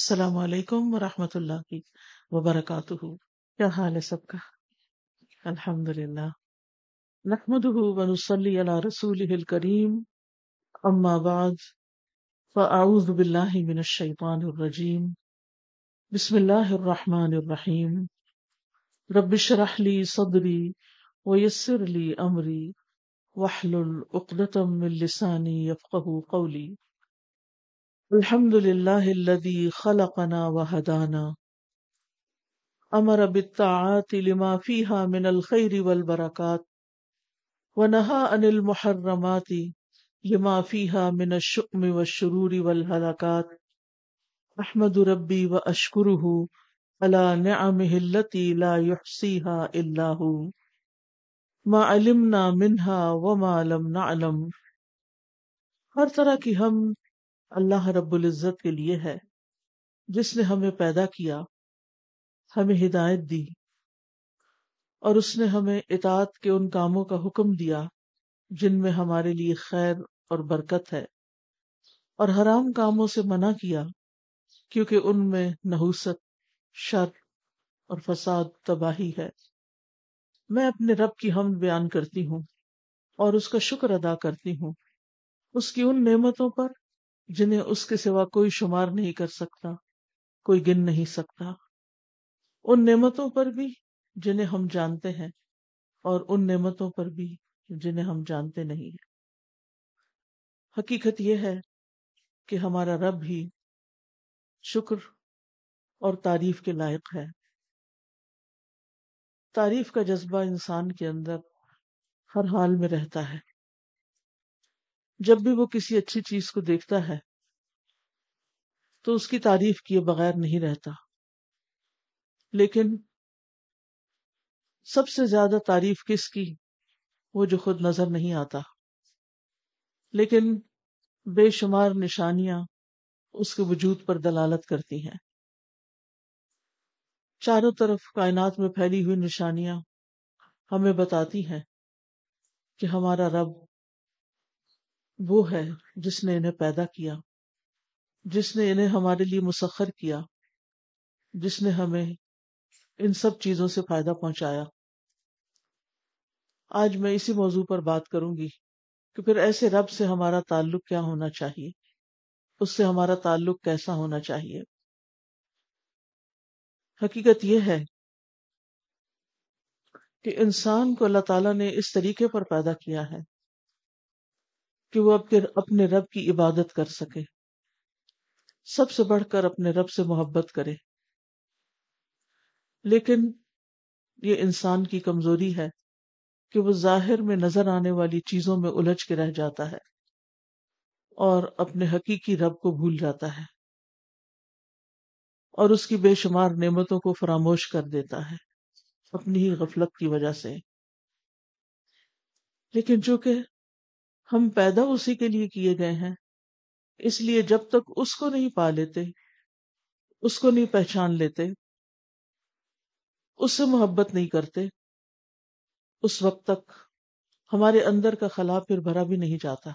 السلام علیکم ورحمۃ اللہ وبرکاتہ۔ کیا حال ہے سب کا؟ الحمد للہ نحمد ونسلی علی رسول الکریم۔ اما بعد، فاعوذ باللہ من الشیطان الرجیم۔ بسم اللہ الرحمن الرحیم۔ رب اشرح لی صدری ویسر لی امری۔ واحلل عقدۃ من لسانی یفقهوا قولی۔ الحمد لله الذي خلقنا وهدانا امر بالطاعات لما فيها من الخير والبركات ونهى عن المحرمات لما فيها من الشؤم والشرور والهلاكات احمد ربي واشكره على نعمه التي لا يحصيها الا هو ما علمنا منها وما لم نعلم۔ ہر طرح کی ہم اللہ رب العزت کے لیے ہے۔ جس نے ہمیں پیدا کیا، ہمیں ہدایت دی اور اس نے ہمیں اطاعت کے ان کاموں کا حکم دیا جن میں ہمارے لیے خیر اور برکت ہے۔ اور حرام کاموں سے منع کیا، کیونکہ ان میں نحوست، شر اور فساد تباہی ہے۔ میں اپنے رب کی حمد بیان کرتی ہوں اور اس کا شکر ادا کرتی ہوں۔ اس کی ان نعمتوں پر جنہیں اس کے سوا کوئی شمار نہیں کر سکتا، کوئی گن نہیں سکتا۔ ان نعمتوں پر بھی جنہیں ہم جانتے ہیں اور ان نعمتوں پر بھی جنہیں ہم جانتے نہیں۔ ہیں حقیقت یہ ہے کہ ہمارا رب ہی شکر اور تعریف کے لائق ہے۔ تعریف کا جذبہ انسان کے اندر ہر حال میں رہتا ہے۔ جب بھی وہ کسی اچھی چیز کو دیکھتا ہے، تو اس کی تعریف کیے بغیر نہیں رہتا۔ لیکن سب سے زیادہ تعریف کس کی؟ وہ جو خود نظر نہیں آتا۔ لیکن بے شمار نشانیاں اس کے وجود پر دلالت کرتی ہیں۔ چاروں طرف کائنات میں پھیلی ہوئی نشانیاں ہمیں بتاتی ہیں کہ ہمارا رب وہ ہے جس نے انہیں پیدا کیا، جس نے انہیں ہمارے لیے مسخر کیا، جس نے ہمیں ان سب چیزوں سے فائدہ پہنچایا۔ آج میں اسی موضوع پر بات کروں گی کہ پھر ایسے رب سے ہمارا تعلق کیا ہونا چاہیے؟ اس سے ہمارا تعلق کیسا ہونا چاہیے؟ حقیقت یہ ہے کہ انسان کو اللہ تعالیٰ نے اس طریقے پر پیدا کیا ہے کہ وہ اپنے رب کی عبادت کر سکے۔ سب سے بڑھ کر اپنے رب سے محبت کرے۔ لیکن یہ انسان کی کمزوری ہے کہ وہ ظاہر میں نظر آنے والی چیزوں میں الجھ کے رہ جاتا ہے اور اپنے حقیقی رب کو بھول جاتا ہے اور اس کی بے شمار نعمتوں کو فراموش کر دیتا ہے اپنی ہی غفلت کی وجہ سے۔ لیکن چونکہ ہم پیدا اسی کے لیے کیے گئے ہیں۔ اس لیے جب تک اس کو نہیں پا لیتے، اس کو نہیں پہچان لیتے، اس سے محبت نہیں کرتے، اس وقت تک ہمارے اندر کا خلا پھر بھرا بھی نہیں جاتا۔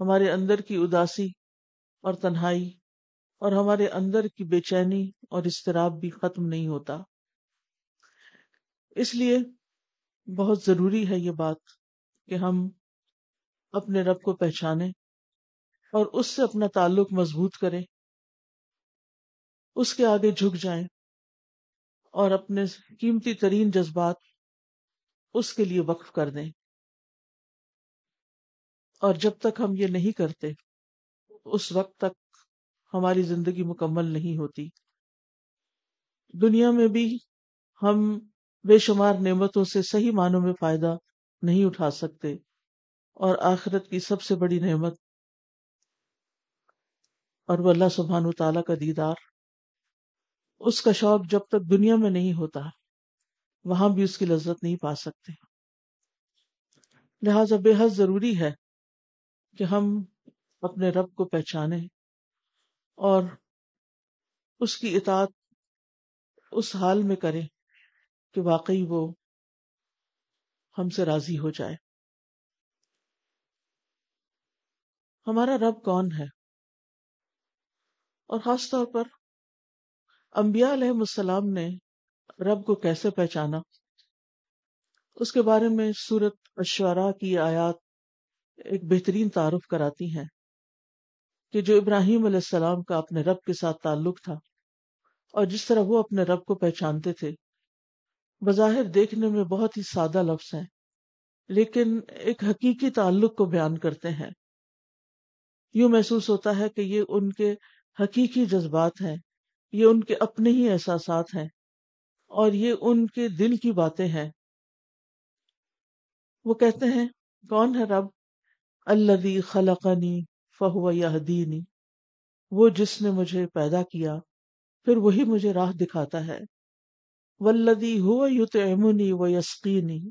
ہمارے اندر کی اداسی اور تنہائی اور ہمارے اندر کی بے چینی اور اضطراب بھی ختم نہیں ہوتا۔ اس لیے بہت ضروری ہے یہ بات کہ ہم اپنے رب کو پہچانے اور اس سے اپنا تعلق مضبوط کریں اس کے آگے جھک جائیں اور اپنے قیمتی ترین جذبات اس کے لیے وقف کر دیں۔ اور جب تک ہم یہ نہیں کرتے، اس وقت تک ہماری زندگی مکمل نہیں ہوتی۔ دنیا میں بھی ہم بے شمار نعمتوں سے صحیح معنوں میں فائدہ نہیں اٹھا سکتے۔ اور آخرت کی سب سے بڑی نعمت اور وہ اللہ سبحان تعالیٰ کا دیدار۔ اس کا شوق جب تک دنیا میں نہیں ہوتا، وہاں بھی اس کی لذت نہیں پا سکتے۔ لہذا بے حد ضروری ہے کہ ہم اپنے رب کو پہچانے اور اس کی اطاعت اس حال میں کریں کہ واقعی وہ ہم سے راضی ہو جائے۔ ہمارا رب کون ہے؟ اور خاص طور پر انبیاء علیہ السلام نے رب کو کیسے پہچانا؟ اس کے بارے میں سورت اشعراء کی آیات ایک بہترین تعارف کراتی ہیں کہ جو ابراہیم علیہ السلام کا اپنے رب کے ساتھ تعلق تھا اور جس طرح وہ اپنے رب کو پہچانتے تھے، بظاہر دیکھنے میں بہت ہی سادہ لفظ ہیں، لیکن ایک حقیقی تعلق کو بیان کرتے ہیں۔ یوں محسوس ہوتا ہے کہ یہ ان کے حقیقی جذبات ہیں، یہ ان کے اپنے ہی احساسات ہیں، اور یہ ان کے دل کی باتیں ہیں۔ وہ کہتے ہیں، کون ہے رب؟ الذي خلقنی فہو یہدینی۔ وہ جس نے مجھے پیدا کیا، پھر وہی مجھے راہ دکھاتا ہے۔ والذی هو یطعمنی و یسقینی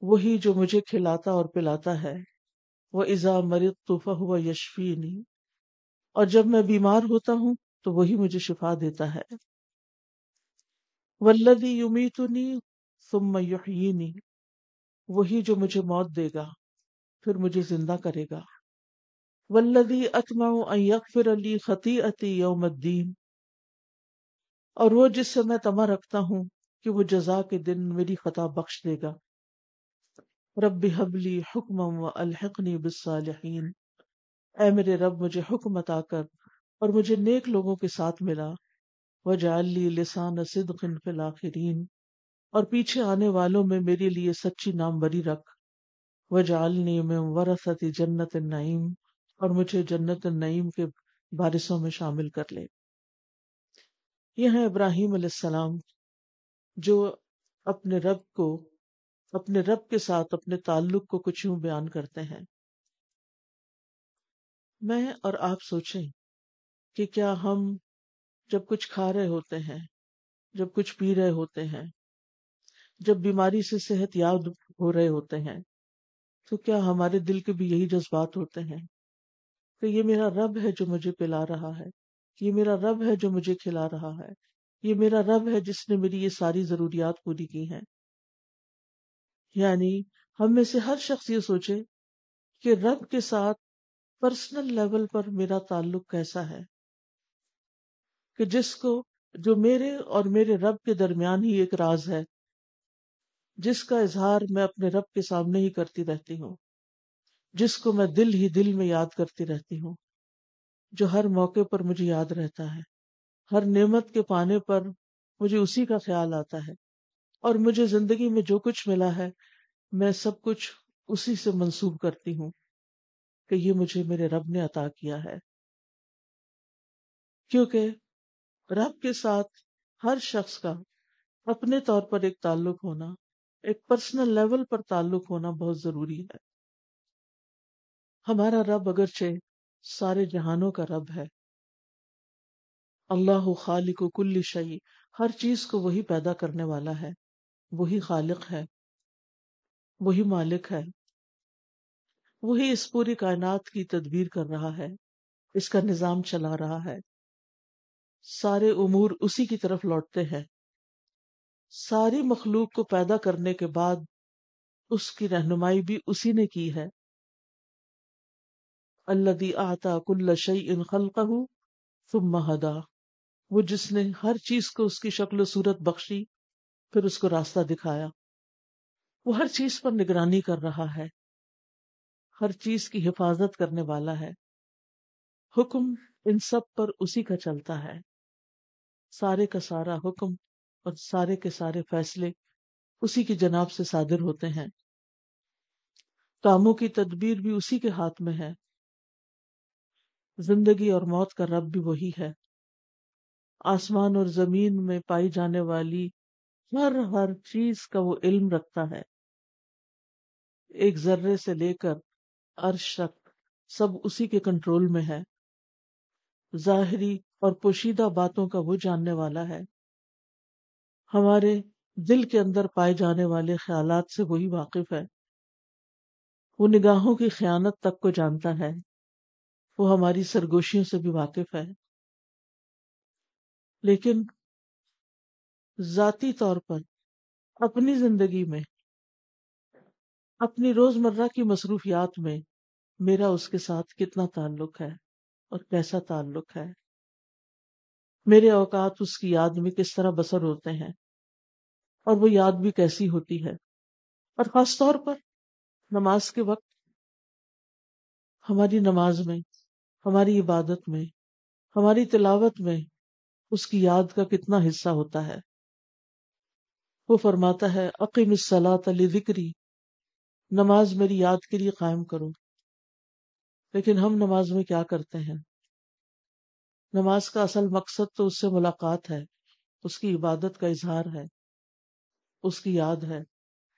وہی جو مجھے کھلاتا اور پلاتا ہے۔ وہ ازا مرض فہو یشفینی۔ اور جب میں بیمار ہوتا ہوں تو وہی مجھے شفا دیتا ہے۔ والذی یمیتنی ثم یحیینی۔ وہی جو مجھے موت دے گا، پھر مجھے زندہ کرے گا۔ ولدی اطمع ان یغفر لی خطیئتی یوم الدین۔ اور وہ جس سے میں تما رکھتا ہوں کہ وہ جزا کے دن میری خطا بخش دے گا۔ رب حبلی حکم و الحقنی بالصالحین۔ اے میرے رب، مجھے حکم عطا کر اور مجھے نیک لوگوں کے ساتھ ملا۔ وجعل لی لسان صدق فی الاخرین۔ اور پیچھے آنے والوں میں میرے لیے سچی نام بری رکھ۔ وجعلنی من ورثت جنت النعیم۔ اور مجھے جنت النعیم کے بارسوں میں شامل کر لے۔ یہ ہے ابراہیم علیہ السلام، جو اپنے رب کو اپنے رب کے ساتھ اپنے تعلق کو کچھ یوں بیان کرتے ہیں۔ میں اور آپ سوچیں کہ کیا ہم جب کچھ کھا رہے ہوتے ہیں، جب کچھ پی رہے ہوتے ہیں، جب بیماری سے صحت یاب ہو رہے ہوتے ہیں، تو کیا ہمارے دل کے بھی یہی جذبات ہوتے ہیں کہ یہ میرا رب ہے جو مجھے پلا رہا ہے، یہ میرا رب ہے جو مجھے کھلا رہا ہے، یہ میرا رب ہے جس نے میری یہ ساری ضروریات پوری کی ہیں۔ یعنی ہم میں سے ہر شخص یہ سوچے کہ رب کے ساتھ پرسنل لیول پر میرا تعلق کیسا ہے؟ کہ جس کو جو میرے اور میرے رب کے درمیان ہی ایک راز ہے، جس کا اظہار میں اپنے رب کے سامنے ہی کرتی رہتی ہوں، جس کو میں دل ہی دل میں یاد کرتی رہتی ہوں، جو ہر موقع پر مجھے یاد رہتا ہے، ہر نعمت کے پانے پر مجھے اسی کا خیال آتا ہے۔ اور مجھے زندگی میں جو کچھ ملا ہے، میں سب کچھ اسی سے منسوب کرتی ہوں کہ یہ مجھے میرے رب نے عطا کیا ہے۔ کیونکہ رب کے ساتھ ہر شخص کا اپنے طور پر ایک تعلق ہونا، ایک پرسنل لیول پر تعلق ہونا بہت ضروری ہے۔ ہمارا رب اگرچہ سارے جہانوں کا رب ہے، اللہ خالق و کل شعی ہر چیز کو وہی پیدا کرنے والا ہے۔ وہی خالق ہے، وہی مالک ہے، وہی اس پوری کائنات کی تدبیر کر رہا ہے، اس کا نظام چلا رہا ہے۔ سارے امور اسی کی طرف لوٹتے ہیں۔ ساری مخلوق کو پیدا کرنے کے بعد اس کی رہنمائی بھی اسی نے کی ہے۔ اللہ آتا کل شعی ان خلقہ ثم ہدا۔ وہ جس نے ہر چیز کو اس کی شکل و صورت بخشی پھر اس کو راستہ دکھایا۔ وہ ہر چیز پر نگرانی کر رہا ہے۔ ہر چیز کی حفاظت کرنے والا ہے۔ حکم ان سب پر اسی کا چلتا ہے۔ سارے کا سارا حکم اور سارے کے سارے فیصلے اسی کی جناب سے صادر ہوتے ہیں۔ کاموں کی تدبیر بھی اسی کے ہاتھ میں ہے۔ زندگی اور موت کا رب بھی وہی ہے۔ آسمان اور زمین میں پائی جانے والی ہر ہر چیز کا وہ علم رکھتا ہے۔ ایک ذرے سے لے کر عرش تک سب اسی کے کنٹرول میں ہے۔ ظاہری اور پوشیدہ باتوں کا وہ جاننے والا ہے۔ ہمارے دل کے اندر پائے جانے والے خیالات سے وہی واقف ہے۔ وہ نگاہوں کی خیانت تک کو جانتا ہے۔ وہ ہماری سرگوشیوں سے بھی واقف ہے۔ لیکن ذاتی طور پر اپنی زندگی میں، اپنی روز مرہ کی مصروفیات میں میرا اس کے ساتھ کتنا تعلق ہے اور کیسا تعلق ہے؟ میرے اوقات اس کی یاد میں کس طرح بسر ہوتے ہیں اور وہ یاد بھی کیسی ہوتی ہے؟ اور خاص طور پر نماز کے وقت، ہماری نماز میں، ہماری عبادت میں، ہماری تلاوت میں اس کی یاد کا کتنا حصہ ہوتا ہے؟ وہ فرماتا ہے عقیم علی ذکری نماز میری یاد کے لیے قائم کرو۔ لیکن ہم نماز میں کیا کرتے ہیں؟ نماز کا اصل مقصد تو اس سے ملاقات ہے، اس کی عبادت کا اظہار ہے، اس کی یاد ہے،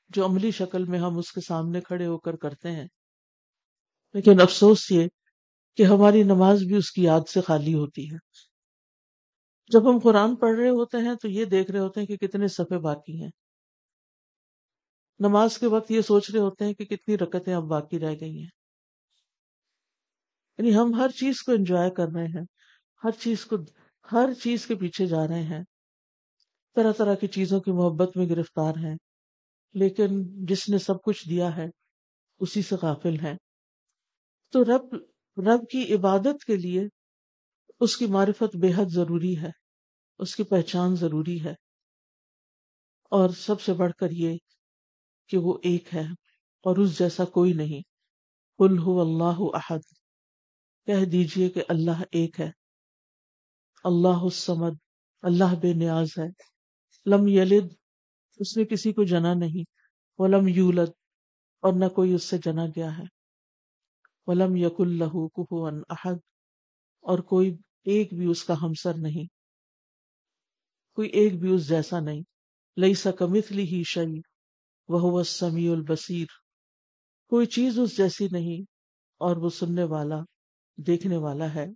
جو عملی شکل میں ہم اس کے سامنے کھڑے ہو کر کرتے ہیں۔ لیکن افسوس یہ کہ ہماری نماز بھی اس کی یاد سے خالی ہوتی ہے۔ جب ہم قرآن پڑھ رہے ہوتے ہیں تو یہ دیکھ رہے ہوتے ہیں کہ کتنے صفحے باقی ہیں۔ نماز کے وقت یہ سوچ رہے ہوتے ہیں کہ کتنی رکتیں اب باقی رہ گئی ہیں۔ یعنی ہم ہر چیز کو انجوائے کر رہے ہیں، ہر چیز کو، ہر چیز کے پیچھے جا رہے ہیں۔ طرح طرح کی چیزوں کی محبت میں گرفتار ہیں، لیکن جس نے سب کچھ دیا ہے، اسی سے غافل ہیں۔ تو رب رب کی عبادت کے لیے اس کی معرفت بے حد ضروری ہے، اس کی پہچان ضروری ہے۔ اور سب سے بڑھ کر یہ کہ وہ ایک ہے اور اس جیسا کوئی نہیں۔ کل ہو اللہ احد۔ کہہ دیجیے کہ اللہ ایک ہے۔ اللہ السمد اللہ بے نیاز ہے۔ لم یلد۔ اس نے کسی کو جنا نہیں۔ ولم یولد۔ اور نہ کوئی اس سے جنا گیا ہے۔ ولم یق اللہ احد۔ اور کوئی ایک بھی اس کا ہمسر نہیں، کوئی ایک بھی اس جیسا نہیں۔ لئی سکمتلی ہی شعی وہ سمیع البصیر۔ کوئی چیز اس جیسی نہیں اور وہ سننے والا، دیکھنے والا ہے۔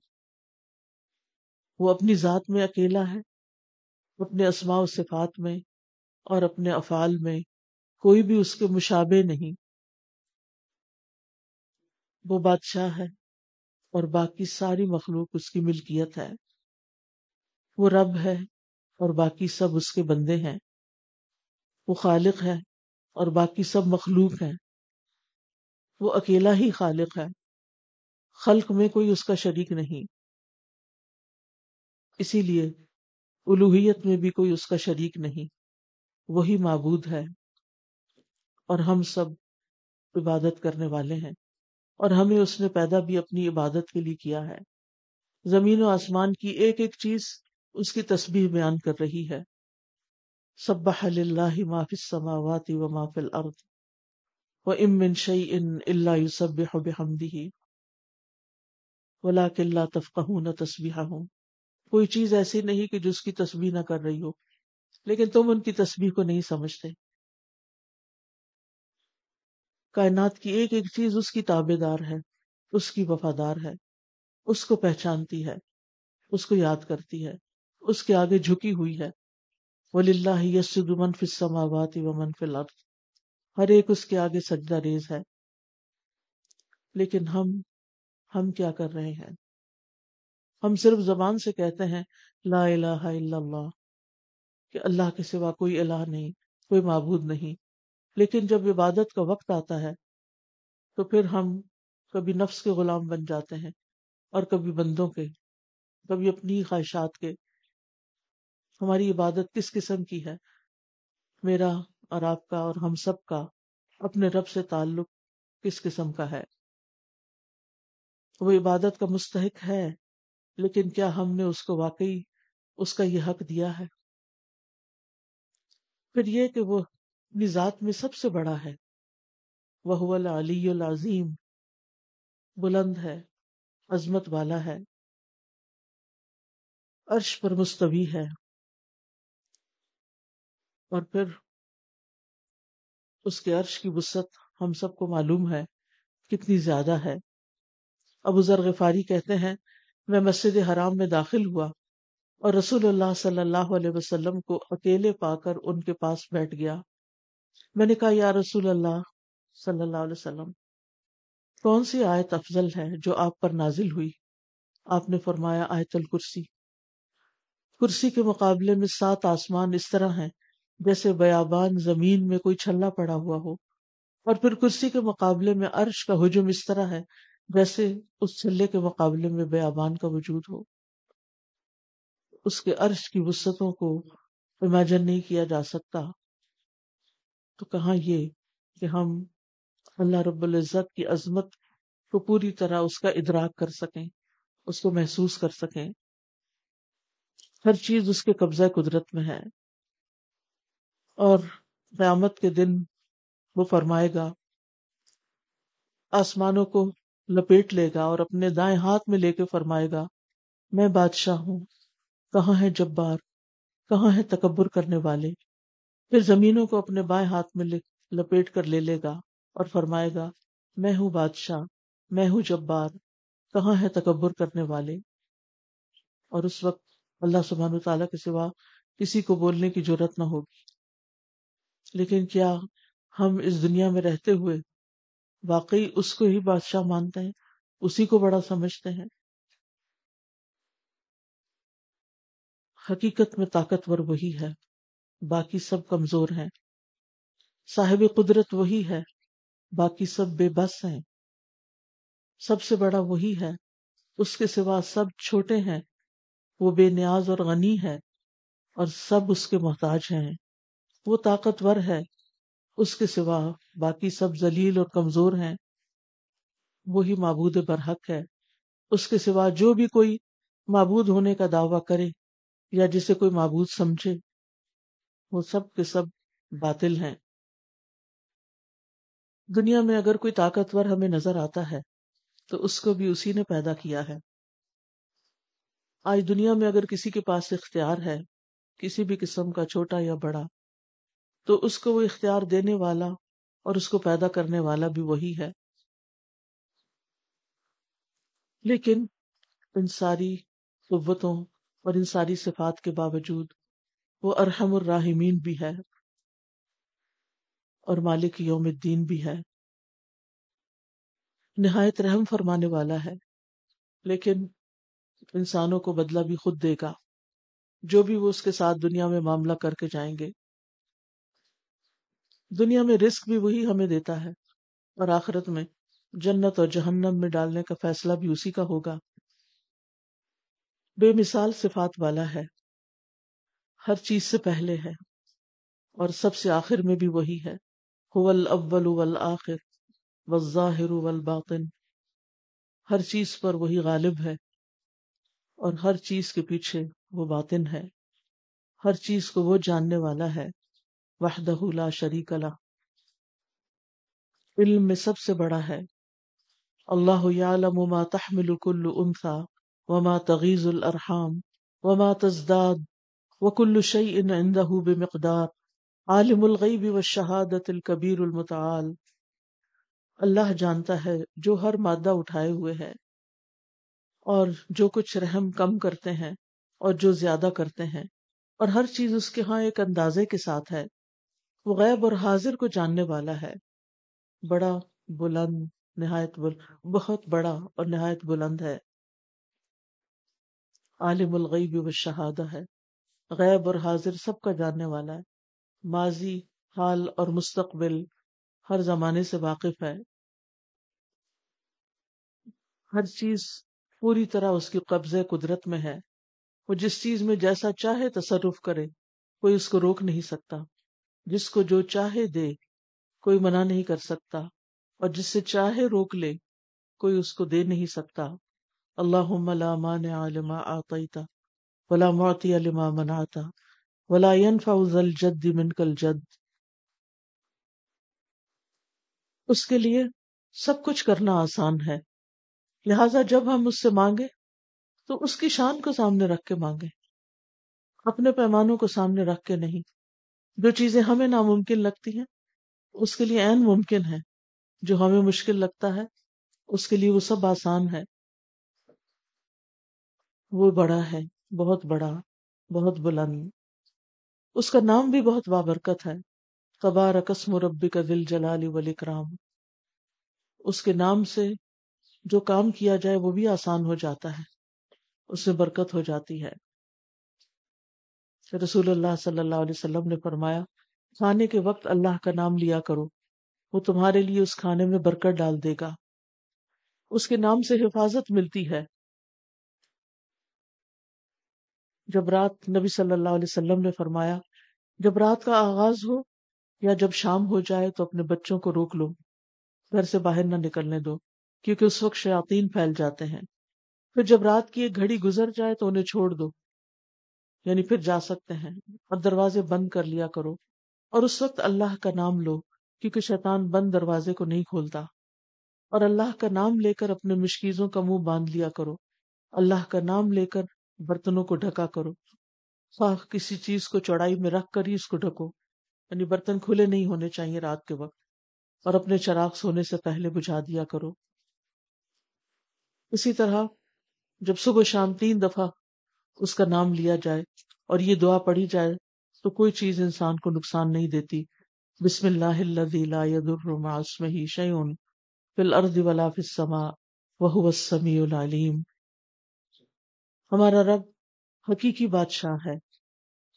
وہ اپنی ذات میں اکیلا ہے، اپنے اسماء و صفات میں اور اپنے افعال میں کوئی بھی اس کے مشابے نہیں۔ وہ بادشاہ ہے۔ اور باقی ساری مخلوق اس کی ملکیت ہے۔ وہ رب ہے اور باقی سب اس کے بندے ہیں۔ وہ خالق ہے اور باقی سب مخلوق ہیں۔ وہ اکیلا ہی خالق ہے۔ خلق میں کوئی اس کا شریک نہیں۔ اسی لیے الوحیت میں بھی کوئی اس کا شریک نہیں۔ وہی معبود ہے۔ اور ہم سب عبادت کرنے والے ہیں۔ اور ہمیں اس نے پیدا بھی اپنی عبادت کے لیے کیا ہے۔ زمین و آسمان کی ایک ایک چیز اس کی تسبیح بیان کر رہی ہے۔ سبح للہ ما فی السماوات و ما فی الارض و ام من شیء الا یسبح بحمده ولکن لا تفقهون تسبیحهم کوئی چیز ایسی نہیں کہ جس کی تسبیح نہ کر رہی ہو، لیکن تم ان کی تسبیح کو نہیں سمجھتے۔ کائنات کی ایک ایک چیز اس کی تابے دار ہے، اس کی وفادار ہے، اس کو پہچانتی ہے، اس کو یاد کرتی ہے، اس کے آگے جھکی ہوئی ہے۔ ولی اللہ یسد منف السماوات و منف الارض ہر ایک اس کے آگے سجدہ ریز ہے۔ لیکن ہم ہم کیا کر رہے ہیں؟ ہم صرف زبان سے کہتے ہیں، لا الہ الا اللہ، کہ اللہ کے سوا کوئی الہ نہیں، کوئی معبود نہیں۔ لیکن جب عبادت کا وقت آتا ہے، تو پھر ہم کبھی نفس کے غلام بن جاتے ہیں اور کبھی بندوں کے، کبھی اپنی خواہشات کے۔ ہماری عبادت کس قسم کی ہے؟ میرا اور آپ کا اور ہم سب کا اپنے رب سے تعلق کس قسم کا ہے؟ وہ عبادت کا مستحق ہے، لیکن کیا ہم نے اس کو واقعی، اس کا یہ حق دیا ہے؟ پھر یہ کہ وہ اپنی ذات میں سب سے بڑا ہے۔ وہ العلی العظیم۔ بلند ہے، عظمت والا ہے۔ عرش پر مستوی ہے۔ اور پھر اس کے عرش کی وسط ہم سب کو معلوم ہے کتنی زیادہ ہے۔ ابو ذر غفاری کہتے ہیں، میں مسجد حرام میں داخل ہوا اور رسول اللہ صلی اللہ علیہ وسلم کو اکیلے پا کر ان کے پاس بیٹھ گیا۔ میں نے کہا، یا رسول اللہ صلی اللہ علیہ وسلم، کون سی آیت افضل ہے جو آپ پر نازل ہوئی؟ آپ نے فرمایا آیت الکرسی۔ کرسی کے مقابلے میں سات آسمان اس طرح ہیں، جیسے بیابان زمین میں کوئی چھلا پڑا ہوا ہو۔ اور پھر کرسی کے مقابلے میں عرش کا ہجم اس طرح ہے، جیسے اس چھلے کے مقابلے میں بیابان کا وجود ہو۔ اس کے عرش کی وسطوں کو امیجن نہیں کیا جا سکتا۔ تو کہاں یہ کہ ہم اللہ رب العزت کی عظمت کو پوری طرح اس کا ادراک کر سکیں، اس کو محسوس کر سکیں۔ ہر چیز اس کے قبضہ قدرت میں ہے۔ اور قیامت کے دن وہ فرمائے گا، آسمانوں کو لپیٹ لے گا اور اپنے دائیں ہاتھ میں لے کے فرمائے گا، میں بادشاہ ہوں، کہاں ہے جبار؟ کہاں ہے تکبر کرنے والے؟ پھر زمینوں کو اپنے بائیں ہاتھ میں لپیٹ کر لے لے گا اور فرمائے گا، میں ہوں بادشاہ، میں ہوں جبار، کہاں ہے تکبر کرنے والے؟ اور اس وقت اللہ سبحان تعالیٰ کے سوا کسی کو بولنے کی ضرورت نہ ہوگی۔ لیکن کیا ہم اس دنیا میں رہتے ہوئے واقعی اس کو ہی بادشاہ مانتے ہیں؟ اسی کو بڑا سمجھتے ہیں؟ حقیقت میں طاقتور وہی ہے۔ باقی سب کمزور ہیں۔ صاحب قدرت وہی ہے، باقی سب بے بس ہیں۔ سب سے بڑا وہی ہے، اس کے سوا سب چھوٹے ہیں۔ وہ بے نیاز اور غنی ہے اور سب اس کے محتاج ہیں۔ وہ طاقتور ہے، اس کے سوا باقی سب ذلیل اور کمزور ہیں۔ وہی معبود برحق ہے، اس کے سوا جو بھی کوئی معبود ہونے کا دعویٰ کرے یا جسے کوئی معبود سمجھے۔ وہ سب کے سب باطل ہیں۔ دنیا میں اگر کوئی طاقتور ہمیں نظر آتا ہے، تو اس کو بھی اسی نے پیدا کیا ہے۔ آج دنیا میں اگر کسی کے پاس اختیار ہے، کسی بھی قسم کا چھوٹا یا بڑا، تو اس کو وہ اختیار دینے والا اور اس کو پیدا کرنے والا بھی وہی ہے۔ لیکن ان ساری قوتوں اور ان ساری صفات کے باوجود وہ ارحم الراحمین بھی ہے اور مالک یوم الدین بھی ہے۔ نہایت رحم فرمانے والا ہے، لیکن انسانوں کو بدلہ بھی خود دے گا۔ جو بھی وہ اس کے ساتھ دنیا میں معاملہ کر کے جائیں گے۔ دنیا میں رسک بھی وہی ہمیں دیتا ہے اور آخرت میں جنت اور جہنم میں ڈالنے کا فیصلہ بھی اسی کا ہوگا۔ بے مثال صفات والا ہے۔ ہر چیز سے پہلے ہے اور سب سے آخر میں بھی وہی ہے۔ اول والآخر والظاہر والباطن۔ ہر چیز پر وہی غالب ہے اور ہر چیز کے پیچھے وہ باطن ہے۔ ہر چیز کو وہ جاننے والا ہے۔ وحدہ لا شریک اللہ علم میں سب سے بڑا ہے۔ اللہ یعلم ما تحمل كل انثى وما تغیز الارحام وما تزداد۔ وكل شيء عنده بمقدار عالم الغیب والشہادت الکبیر المتعال اللہ جانتا ہے جو ہر مادہ اٹھائے ہوئے ہے اور جو کچھ رحم کم کرتے ہیں اور جو زیادہ کرتے ہیں اور ہر چیز اس کے ہاں ایک اندازے کے ساتھ ہے وہ غیب اور حاضر کو جاننے والا ہے بڑا بلند نہایت بلند بہت بڑا اور نہایت بلند ہے عالم الغیب و شہادہ ہے غیب اور حاضر سب کا جاننے والا ہے۔ ماضی، حال اور مستقبل ہر زمانے سے واقف ہے۔ ہر چیز پوری طرح اس کی قبضے قدرت میں ہے۔ وہ جس چیز میں جیسا چاہے تصرف کرے، کوئی اس کو روک نہیں سکتا۔ جس کو جو چاہے دے، کوئی منع نہیں کر سکتا۔ اور جس سے چاہے روک لے، کوئی اس کو دے نہیں سکتا۔ اللہ لا مانع لما آتیتا۔ ولا معطی لما منعتا ولا ينفع ذا الجد منك الجد اس کے لیے سب کچھ کرنا آسان ہے۔ لہذا جب ہم اس سے مانگے تو اس کی شان کو سامنے رکھ کے مانگے۔ اپنے پیمانوں کو سامنے رکھ کے نہیں۔ جو چیزیں ہمیں ناممکن لگتی ہیں، اس کے لیے عین ممکن ہے۔ جو ہمیں مشکل لگتا ہے، اس کے لیے وہ سب آسان ہے۔ وہ بڑا ہے۔ بہت بڑا، بہت بلند، اس کا نام بھی بہت بابرکت ہے۔ قبار قسم ربی کا دل جلال ولی کرام اس کے نام سے جو کام کیا جائے وہ بھی آسان ہو جاتا ہے، اس میں برکت ہو جاتی ہے۔ رسول اللہ صلی اللہ علیہ وسلم نے فرمایا، کھانے کے وقت اللہ کا نام لیا کرو، وہ تمہارے لیے اس کھانے میں برکت ڈال دے گا۔ اس کے نام سے حفاظت ملتی ہے۔ جب رات نبی صلی اللہ علیہ وسلم نے فرمایا، جب رات کا آغاز ہو یا جب شام ہو جائے تو اپنے بچوں کو روک لو، گھر سے باہر نہ نکلنے دو، کیونکہ اس وقت شیاطین پھیل جاتے ہیں۔ پھر جب رات کی ایک گھڑی گزر جائے تو انہیں چھوڑ دو یعنی پھر جا سکتے ہیں اور دروازے بند کر لیا کرو۔ اور اس وقت اللہ کا نام لو، کیونکہ شیطان بند دروازے کو نہیں کھولتا۔ اور اللہ کا نام لے کر اپنے مشکیزوں کا منہ باندھ لیا کرو۔ اللہ کا نام لے کر برتنوں کو ڈھکا کرو۔ خواہ کسی چیز کو چوڑائی میں رکھ کر ہی اس کو ڈھکو۔ یعنی برتن کھلے نہیں ہونے چاہیے رات کے وقت۔ اور اپنے چراغ سونے سے پہلے بجھا دیا کرو۔ اسی طرح جب صبح شام تین دفعہ اس کا نام لیا جائے اور یہ دعا پڑھی جائے تو کوئی چیز انسان کو نقصان نہیں دیتی۔ بسم اللہ لا يضر مع اسمه شيء في الارض ولا في السماء وهو السميع العليم ہمارا رب حقیقی بادشاہ ہے۔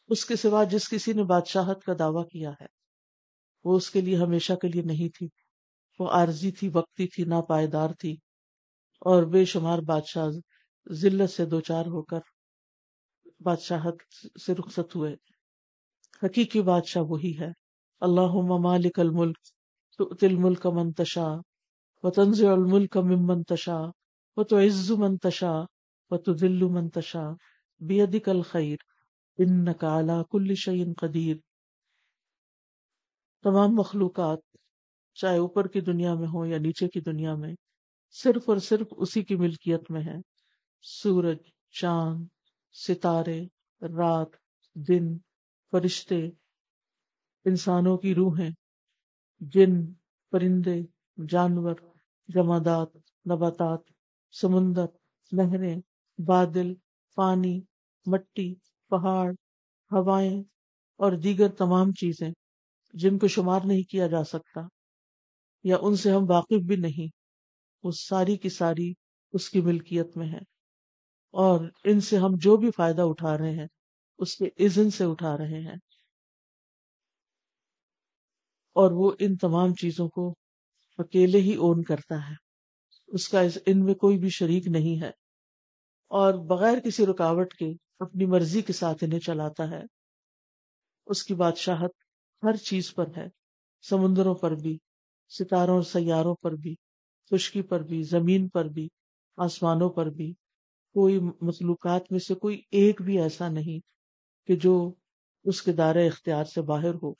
اس کے سوا جس کسی نے بادشاہت کا دعویٰ کیا ہے، وہ اس کے لیے ہمیشہ کے لیے نہیں تھی۔ وہ عارضی تھی، وقتی تھی نا پائیدار تھی اور بے شمار بادشاہ ذلت سے دوچار ہو کر بادشاہت سے رخصت ہوئے۔ حقیقی بادشاہ وہی ہے۔ اللہ مالک الملک، تؤتی الملک منتشا و تنزع الملک ممن تشا و تعز من تشا و تذل من تشا بیدک الخیر انکا علی کل شیء قدیر تمام مخلوقات، چاہے اوپر کی دنیا میں ہو یا نیچے کی دنیا میں، صرف اور صرف اسی کی ملکیت میں ہے سورج، چاند، ستارے، رات، دن، فرشتے، انسانوں کی روحیں، جن، پرندے، جانور، جمادات، نباتات، سمندر، نہریں۔ بادل، پانی، مٹی، پہاڑ، ہوائیں اور دیگر تمام چیزیں جن کو شمار نہیں کیا جا سکتا یا ان سے ہم واقف بھی نہیں، وہ ساری کی ساری اس کی ملکیت میں ہے اور ان سے ہم جو بھی فائدہ اٹھا رہے ہیں، اس کے اذن سے اٹھا رہے ہیں۔ اور وہ ان تمام چیزوں کو اکیلے ہی اون کرتا ہے۔ اس کا ان میں کوئی بھی شریک نہیں ہے۔ اور بغیر کسی رکاوٹ کے اپنی مرضی کے ساتھ انہیں چلاتا ہے۔ اس کی بادشاہت ہر چیز پر ہے، سمندروں پر بھی، ستاروں اور سیاروں پر بھی، خشکی پر بھی، زمین پر بھی، آسمانوں پر بھی۔ کوئی مخلوقات میں سے کوئی ایک بھی ایسا نہیں کہ جو اس کے دائرۂ اختیار سے باہر ہو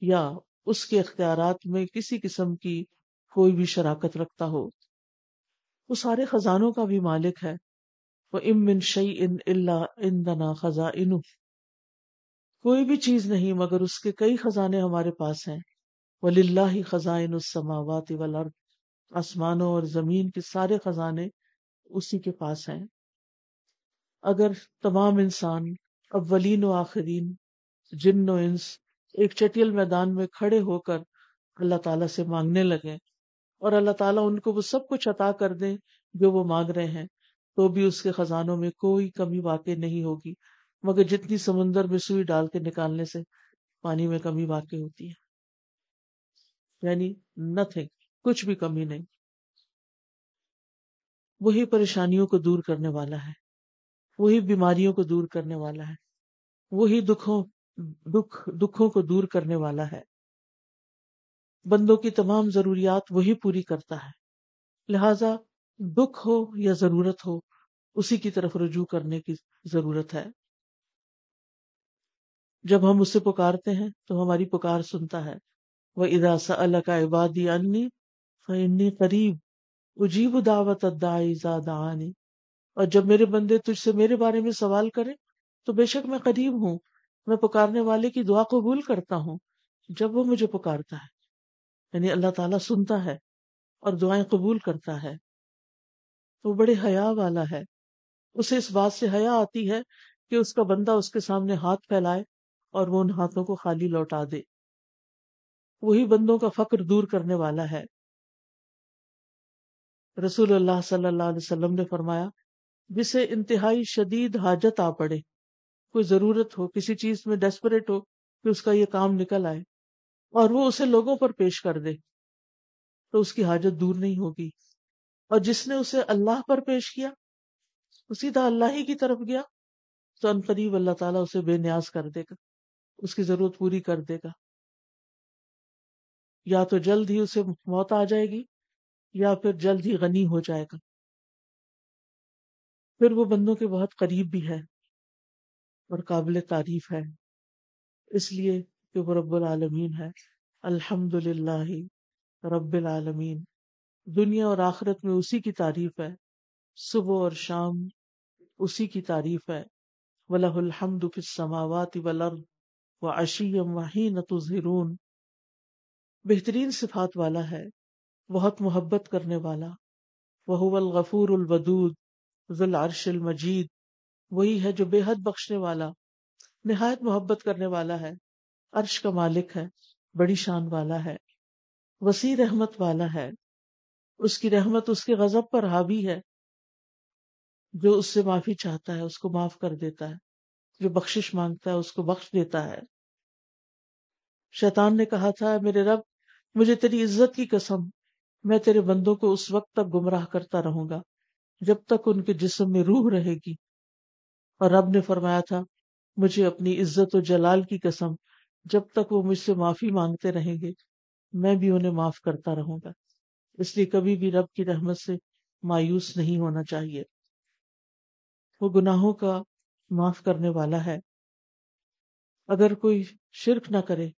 یا اس کے اختیارات میں کسی قسم کی کوئی بھی شراکت رکھتا ہو۔ وہ سارے خزانوں کا بھی مالک ہے۔ وہ امن شعی ان اللہ ان دنا خزاں کوئی بھی چیز نہیں، مگر اس کے کئی خزانے ہمارے پاس ہیں۔ ولی اللہ خزائن السماوات والارض آسمانوں اور زمین کے سارے خزانے اسی کے پاس ہیں۔ اگر تمام انسان، اولین و آخرین، جن و انس ایک چٹیل میدان میں کھڑے ہو کر اللہ تعالیٰ سے مانگنے لگے اور اللہ تعالیٰ ان کو وہ سب کچھ عطا کر دیں جو وہ مانگ رہے ہیں تو بھی اس کے خزانوں میں کوئی کمی واقع نہیں ہوگی۔ مگر جتنی سمندر میں سوئی ڈال کے نکالنے سے پانی میں کمی واقع ہوتی ہے۔ یعنی نتھنگ کچھ بھی کمی نہیں۔ وہی پریشانیوں کو دور کرنے والا ہے۔ وہی بیماریوں کو دور کرنے والا ہے۔ وہی دکھوں، دکھ، دکھوں کو دور کرنے والا ہے۔ بندوں کی تمام ضروریات وہی پوری کرتا ہے۔ لہذا دکھ ہو یا ضرورت ہو، اسی کی طرف رجوع کرنے کی ضرورت ہے۔ جب ہم اسے پکارتے ہیں تو ہماری پکار سنتا ہے۔ وہ اداسا اللہ کا عبادی انی قریب اجیب دعوت ادانی اور جب میرے بندے تجھ سے میرے بارے میں سوال کرے تو بے شک میں قریب ہوں۔ میں پکارنے والے کی دعا قبول کرتا ہوں جب وہ مجھے پکارتا ہے۔ یعنی اللہ تعالیٰ سنتا ہے اور دعائیں قبول کرتا ہے۔ وہ بڑے حیا والا ہے۔ اسے اس بات سے حیا آتی ہے کہ اس کا بندہ اس کے سامنے ہاتھ پھیلائے اور وہ ان ہاتھوں کو خالی لوٹا دے۔ وہی بندوں کا فقر دور کرنے والا ہے۔ رسول اللہ صلی اللہ علیہ وسلم نے فرمایا، جسے انتہائی شدید حاجت آ پڑے، کوئی ضرورت ہو، کسی چیز میں ڈیسپریٹ ہو کہ اس کا یہ کام نکل آئے اور وہ اسے لوگوں پر پیش کر دے، تو اس کی حاجت دور نہیں ہوگی۔ اور جس نے اسے اللہ پر پیش کیا، اسی طرح اللہ ہی کی طرف گیا، تو ان قریب اللہ تعالیٰ اسے بے نیاز کر دے گا، اس کی ضرورت پوری کر دے گا۔ یا تو جلد ہی اسے موت آ جائے گی، یا پھر جلد ہی غنی ہو جائے گا۔ پھر وہ بندوں کے بہت قریب بھی ہے اور قابل تعریف ہے، اس لیے کہ وہ رب العالمین ہے۔ الحمد للہ رب العالمین۔ دنیا اور آخرت میں اسی کی تعریف ہے۔ صبح اور شام اسی کی تعریف ہے۔ وَلَهُ الْحَمْدُ فِي السَّمَاوَاتِ وَالْأَرْضِ وَعَشِيًّا وَحِينَ تُظْهِرُونَ۔ بہترین صفات والا ہے، بہت محبت کرنے والا۔ وہ الغفور الودود، ذو العرش المجید وہی ہے جو بے حد بخشنے والا، نہایت محبت کرنے والا ہے۔ عرش کا مالک ہے، بڑی شان والا ہے۔ وسیع رحمت والا ہے۔ اس کی رحمت اس کے غضب پر حاوی ہے، جو اس سے معافی چاہتا ہے، اس کو معاف کر دیتا ہے، جو بخشش مانگتا ہے، اس کو بخش دیتا ہے۔ شیطان نے کہا تھا میرے رب، مجھے تیری عزت کی قسم، میں تیرے بندوں کو اس وقت تک گمراہ کرتا رہوں گا، جب تک ان کے جسم میں روح رہے گی۔ اور رب نے فرمایا تھا، مجھے اپنی عزت و جلال کی قسم، جب تک وہ مجھ سے معافی مانگتے رہیں گے، میں بھی انہیں معاف کرتا رہوں گا۔ اس لیے کبھی بھی رب کی رحمت سے مایوس نہیں ہونا چاہیے۔ وہ گناہوں کا معاف کرنے والا ہے۔ اگر کوئی شرک نہ کرے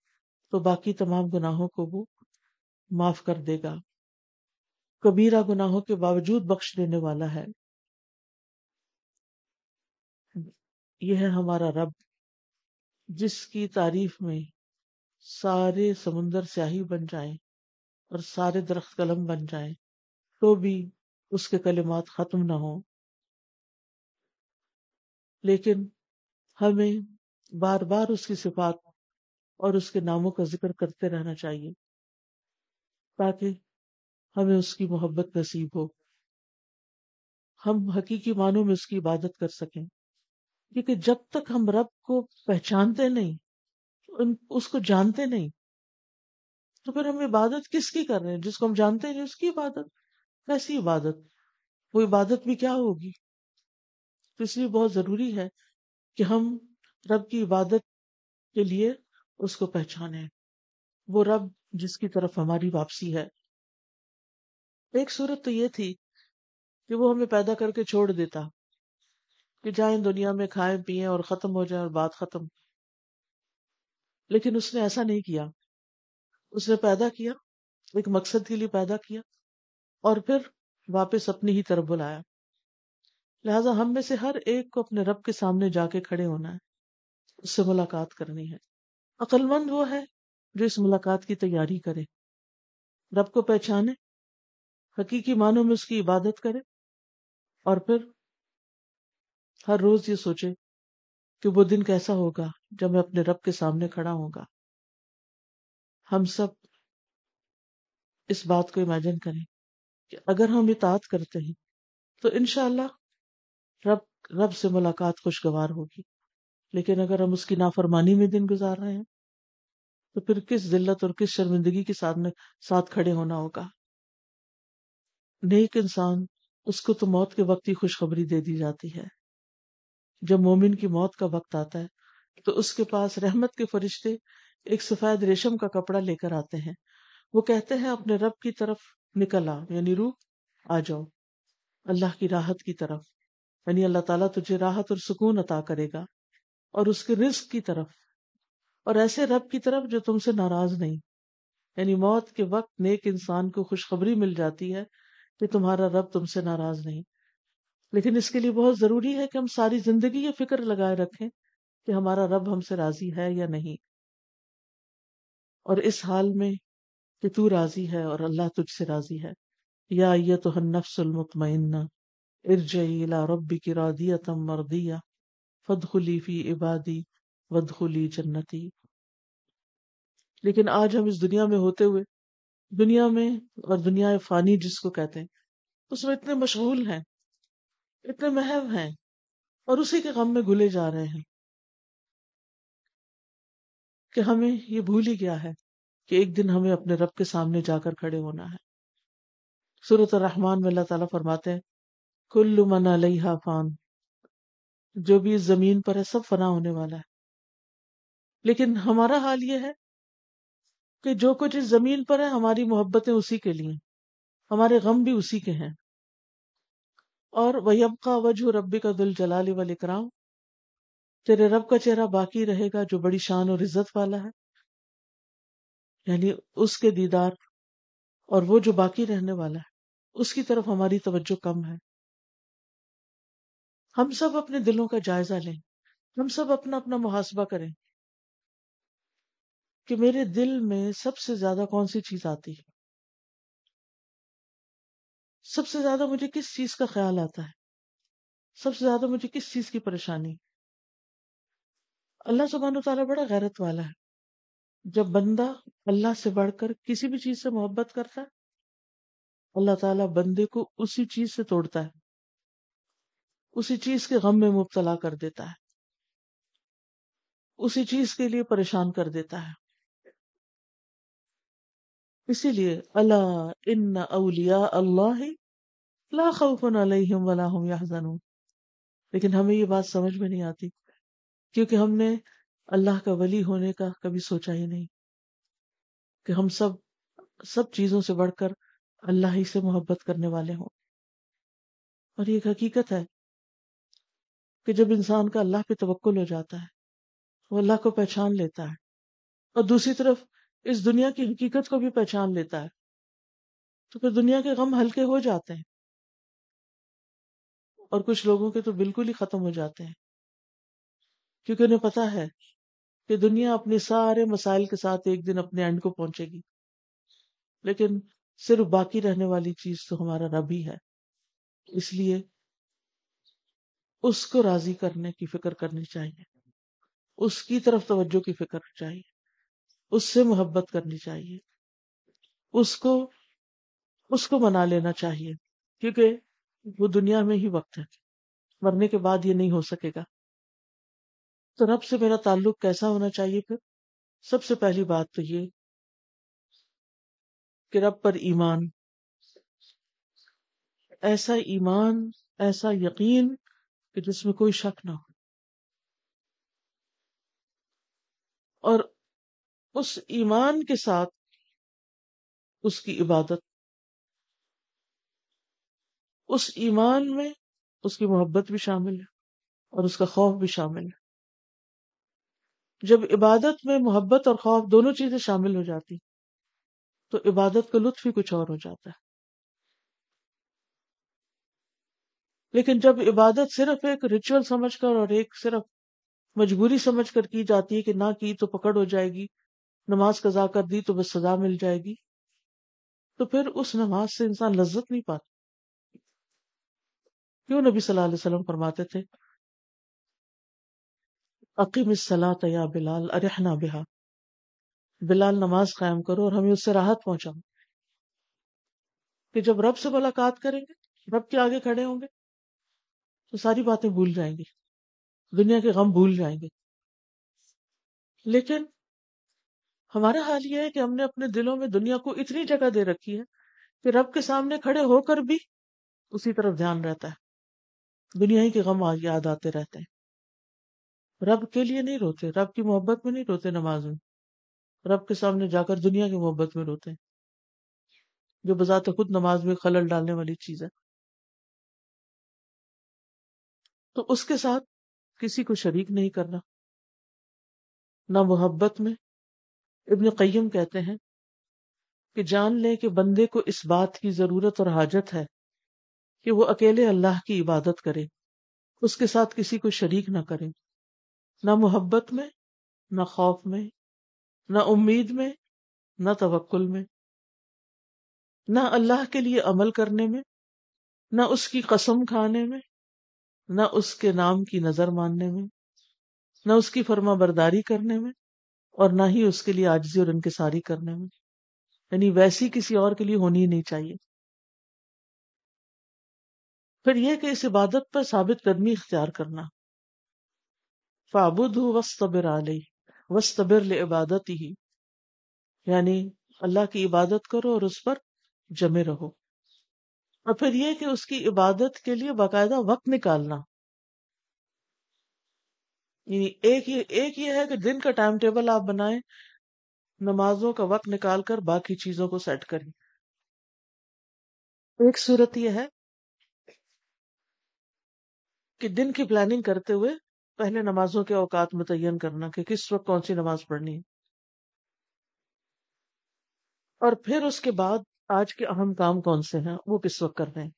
تو باقی تمام گناہوں کو وہ معاف کر دے گا۔ کبیرہ گناہوں کے باوجود بخش دینے والا ہے۔ یہ ہے ہمارا رب، جس کی تعریف میں سارے سمندر سیاہی بن جائیں۔ اور سارے درخت قلم بن جائیں تو بھی اس کے کلمات ختم نہ ہوں۔ لیکن ہمیں بار بار اس کی صفات اور اس کے ناموں کا ذکر کرتے رہنا چاہیے تاکہ ہمیں اس کی محبت نصیب ہو۔ ہم حقیقی معنوں میں اس کی عبادت کر سکیں، کیونکہ جب تک ہم رب کو پہچانتے نہیں اس کو جانتے نہیں تو پھر ہم عبادت کس کی کر رہے ہیں؟ جس کو ہم جانتے نہیں، اس کی عبادت۔ کیسی عبادت۔ وہ عبادت بھی کیا ہوگی؟ تو اس لیے بہت ضروری ہے کہ ہم رب کی عبادت کے لیے اس کو پہچانے وہ رب جس کی طرف ہماری واپسی ہے۔ ایک صورت تو یہ تھی کہ وہ ہمیں پیدا کر کے چھوڑ دیتا کہ جائیں دنیا میں، کھائیں پیئیں اور ختم ہو جائیں اور بات ختم۔ لیکن اس نے ایسا نہیں کیا۔ اس نے پیدا کیا، ایک مقصد کے لیے پیدا کیا اور پھر واپس اپنی ہی طرف بلایا۔ لہذا ہم میں سے ہر ایک کو اپنے رب کے سامنے جا کے کھڑے ہونا ہے، اس سے ملاقات کرنی ہے۔ عقل مند وہ ہے جو اس ملاقات کی تیاری کرے، رب کو پہچانے، حقیقی معنوں میں اس کی عبادت کرے اور پھر ہر روز یہ سوچے کہ وہ دن کیسا ہوگا جب میں اپنے رب کے سامنے کھڑا ہوں گا۔ ہم سب اس بات کو امیجن کریں کہ اگر ہم اطاعت کرتے ہیں تو انشاءاللہ رب رب سے ملاقات خوشگوار ہوگی۔ لیکن اگر ہم اس کی نافرمانی میں دن گزار رہے ہیں، تو پھر کس ذلت اور کس شرمندگی کے ساتھ ساتھ کھڑے ہونا ہوگا؟ نیک انسان اس کو تو موت کے وقت ہی خوشخبری دے دی جاتی ہے۔ جب مومن کی موت کا وقت آتا ہے، تو اس کے پاس رحمت کے فرشتے ایک سفید ریشم کا کپڑا لے کر آتے ہیں۔ وہ کہتے ہیں، اپنے رب کی طرف نکل آ یعنی روح آ جاؤ۔ اللہ کی راحت کی طرف یعنی اللہ تعالیٰ تجھے راحت اور سکون عطا کرے گا۔ اور اس کے رزق کی طرف۔ اور ایسے رب کی طرف جو تم سے ناراض نہیں۔ یعنی موت کے وقت نیک انسان کو خوشخبری مل جاتی ہے کہ تمہارا رب تم سے ناراض نہیں۔ لیکن اس کے لیے بہت ضروری ہے کہ ہم ساری زندگی یہ فکر لگائے رکھیں کہ ہمارا رب ہم سے راضی ہے یا نہیں۔ اور اس حال میں کہ تو راضی ہے اور اللہ تجھ سے راضی ہے۔ یا یہ تو نفس المطمئنہ، ارجعی الى ربک راضیتا مرضیہ فدخلی فی عبادی ودخلی جنتی۔ لیکن آج ہم اس دنیا میں ہوتے ہوئے، دنیا میں اور دنیا فانی جس کو کہتے ہیں، اس میں اتنے مشغول ہیں، اتنے محو ہیں اور اسی کے غم میں گلے جا رہے ہیں۔ کہ ہمیں یہ بھول ہی گیا ہے کہ ایک دن ہمیں اپنے رب کے سامنے جا کر کھڑے ہونا ہے۔ صورت الرحمان میں اللہ تعالیٰ فرماتے ہیں، کل من علیہ فان، جو بھی اس زمین پر ہے سب فنا ہونے والا ہے۔ لیکن ہمارا حال یہ ہے کہ جو کچھ اس زمین پر ہے، ہماری محبتیں اسی کے لیے ہمارے غم بھی اسی کے ہیں۔ اور وہ وجہ ربی کا دل جلال والاکرام تیرے رب کا چہرہ باقی رہے گا جو بڑی شان اور عزت والا ہے۔ یعنی اس کے دیدار اور وہ جو باقی رہنے والا ہے، اس کی طرف ہماری توجہ کم ہے۔ ہم سب اپنے دلوں کا جائزہ لیں، ہم سب اپنا اپنا محاسبہ کریں۔ کہ میرے دل میں سب سے زیادہ کون سی چیز آتی ہے؟ سب سے زیادہ مجھے کس چیز کا خیال آتا ہے؟ سب سے زیادہ مجھے کس چیز کی پریشانی؟ اللہ سبحانہ و تعالیٰ بڑا غیرت والا ہے۔ جب بندہ اللہ سے بڑھ کر کسی بھی چیز سے محبت کرتا ہے، اللہ تعالیٰ بندے کو اسی چیز سے توڑتا ہے۔ اسی چیز کے غم میں مبتلا کر دیتا ہے۔ اسی چیز کے لیے پریشان کر دیتا ہے۔ اسی لیے اللہ ان اولیاء اللہ لا خوف علیہم ولا هم يحزنون لیکن ہمیں یہ بات سمجھ میں نہیں آتی۔ کیونکہ ہم نے اللہ کا ولی ہونے کا کبھی سوچا ہی نہیں کہ ہم سب سب چیزوں سے بڑھ کر اللہ ہی سے محبت کرنے والے ہوں۔ اور یہ ایک حقیقت ہے کہ جب انسان کا اللہ پہ توکل ہو جاتا ہے، وہ اللہ کو پہچان لیتا ہے اور دوسری طرف اس دنیا کی حقیقت کو بھی پہچان لیتا ہے، تو پھر دنیا کے غم ہلکے ہو جاتے ہیں اور کچھ لوگوں کے تو بالکل ہی ختم ہو جاتے ہیں۔ کیونکہ انہیں پتا ہے کہ دنیا اپنے سارے مسائل کے ساتھ ایک دن اپنے اینڈ کو پہنچے گی۔ لیکن صرف باقی رہنے والی چیز تو ہمارا رب ہی ہے۔ اس لیے اس کو راضی کرنے کی فکر کرنی چاہیے۔ اس کی طرف توجہ کی فکر چاہیے۔ اس سے محبت کرنی چاہیے۔ اس کو اس کو منا لینا چاہیے۔ کیونکہ وہ دنیا میں ہی وقت ہے۔ مرنے کے بعد یہ نہیں ہو سکے گا۔ تو رب سے میرا تعلق کیسا ہونا چاہیے پھر؟ سب سے پہلی بات تو یہ کہ رب پر ایمان، ایسا ایمان، ایسا یقین کہ جس میں کوئی شک نہ ہو۔ اور اس ایمان کے ساتھ اس کی عبادت، اس ایمان میں اس کی محبت بھی شامل ہے اور اس کا خوف بھی شامل ہے۔ جب عبادت میں محبت اور خوف دونوں چیزیں شامل ہو جاتی، تو عبادت کا لطف ہی کچھ اور ہو جاتا ہے۔ لیکن جب عبادت صرف ایک ریچول سمجھ کر اور ایک صرف مجبوری سمجھ کر کی جاتی ہے کہ نہ کی تو پکڑ ہو جائے گی، نماز قضا کر دی تو بس سزا مل جائے گی، تو پھر اس نماز سے انسان لذت نہیں پاتا۔ کیوں نبی صلی اللہ علیہ وسلم فرماتے تھے؟ عقیم الصلاۃ یا بلال، ارحنا بہا۔ بلال نماز قائم کرو اور ہمیں اس سے راحت پہنچاؤ۔ کہ جب رب سے ملاقات کریں گے، رب کے آگے کھڑے ہوں گے، تو ساری باتیں بھول جائیں گے۔ دنیا کے غم بھول جائیں گے۔ لیکن ہمارا حال یہ ہے کہ ہم نے اپنے دلوں میں دنیا کو اتنی جگہ دے رکھی ہے کہ رب کے سامنے کھڑے ہو کر بھی اسی طرف دھیان رہتا ہے۔ دنیا ہی کے غم یاد آتے رہتے ہیں۔ رب کے لیے نہیں روتے، رب کی محبت میں نہیں روتے نماز میں رب کے سامنے جا کر دنیا کی محبت میں روتے جو بذات خود نماز میں خلل ڈالنے والی چیز ہے۔ تو اس کے ساتھ کسی کو شریک نہیں کرنا۔ نہ محبت میں۔ ابن قیم کہتے ہیں کہ جان لے کہ بندے کو اس بات کی ضرورت اور حاجت ہے کہ وہ اکیلے اللہ کی عبادت کرے۔ اس کے ساتھ کسی کو شریک نہ کرے۔ نہ محبت میں، نہ خوف میں، نہ امید میں، نہ توکل میں، نہ اللہ کے لیے عمل کرنے میں، نہ اس کی قسم کھانے میں، نہ اس کے نام کی نظر ماننے میں، نہ اس کی فرما برداری کرنے میں، اور نہ ہی اس کے لیے آجزی اور انکساری کرنے میں۔ یعنی ویسی کسی اور کے لیے ہونی نہیں چاہیے۔ پھر یہ کہ اس عبادت پر ثابت قدمی اختیار کرنا۔ فابد وسطبر علی وسطبر عبادت ہی یعنی اللہ کی عبادت کرو اور اس پر جمے رہو۔ اور پھر یہ کہ اس کی عبادت کے لیے باقاعدہ وقت نکالنا۔ یعنی ایک یہ ایک یہ ہے کہ دن کا ٹائم ٹیبل آپ بنائیں، نمازوں کا وقت نکال کر باقی چیزوں کو سیٹ کریں۔ ایک صورت یہ ہے کہ دن کی پلاننگ کرتے ہوئے پہلے نمازوں کے اوقات متعین کرنا کہ کس وقت کون سی نماز پڑھنی ہے۔ اور پھر اس کے بعد آج کے اہم کام کون سے ہیں، وہ کس وقت کر رہے ہیں۔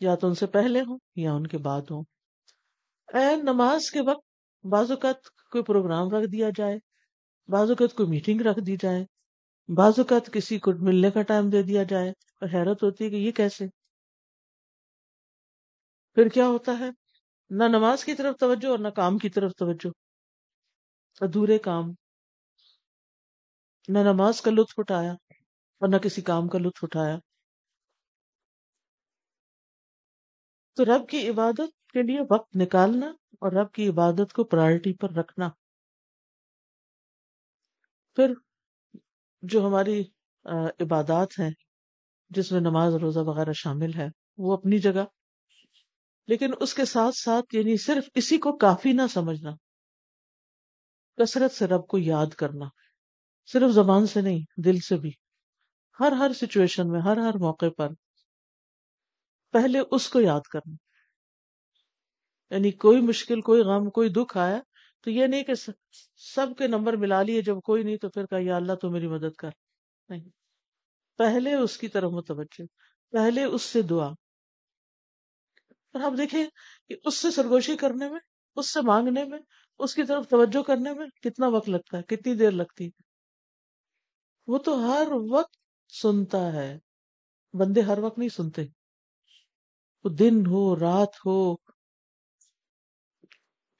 یا تو ان سے پہلے ہوں یا ان کے بعد ہوں۔ اے، نماز کے وقت بعض اوقات کوئی پروگرام رکھ دیا جائے، بعض اوقات کوئی میٹنگ رکھ دی جائے، بعض اوقات کسی کو ملنے کا ٹائم دے دیا جائے اور حیرت ہوتی ہے کہ یہ کیسے۔ پھر کیا ہوتا ہے؟ نہ نماز کی طرف توجہ اور نہ کام کی طرف توجہ۔ ادھورے کام۔ نہ نماز کا لطف اٹھایا اور نہ کسی کام کا لطف اٹھایا۔ تو رب کی عبادت کے لیے وقت نکالنا اور رب کی عبادت کو پرائرٹی پر رکھنا۔ پھر جو ہماری عبادات ہیں، جس میں نماز روزہ وغیرہ شامل ہے، وہ اپنی جگہ۔ لیکن اس کے ساتھ ساتھ یعنی صرف اسی کو کافی نہ سمجھنا، کثرت سے رب کو یاد کرنا، صرف زبان سے نہیں، دل سے بھی۔ ہر ہر سچویشن میں، ہر ہر موقع پر پہلے اس کو یاد کرنا۔ یعنی کوئی مشکل، کوئی غم، کوئی دکھ آیا تو یہ نہیں کہ سب کے نمبر ملا لیے، جب کوئی نہیں تو پھر کہا، یا اللہ تو میری مدد کر۔ نہیں، پہلے اس کی طرف متوجہ، پہلے اس سے دعا۔ اور آپ دیکھیں کہ اس سے سرگوشی کرنے میں، اس سے مانگنے میں، اس کی طرف توجہ کرنے میں کتنا وقت لگتا ہے، کتنی دیر لگتی ہے۔ وہ تو ہر وقت سنتا ہے۔ بندے ہر وقت نہیں سنتے۔ وہ دن ہو، رات ہو،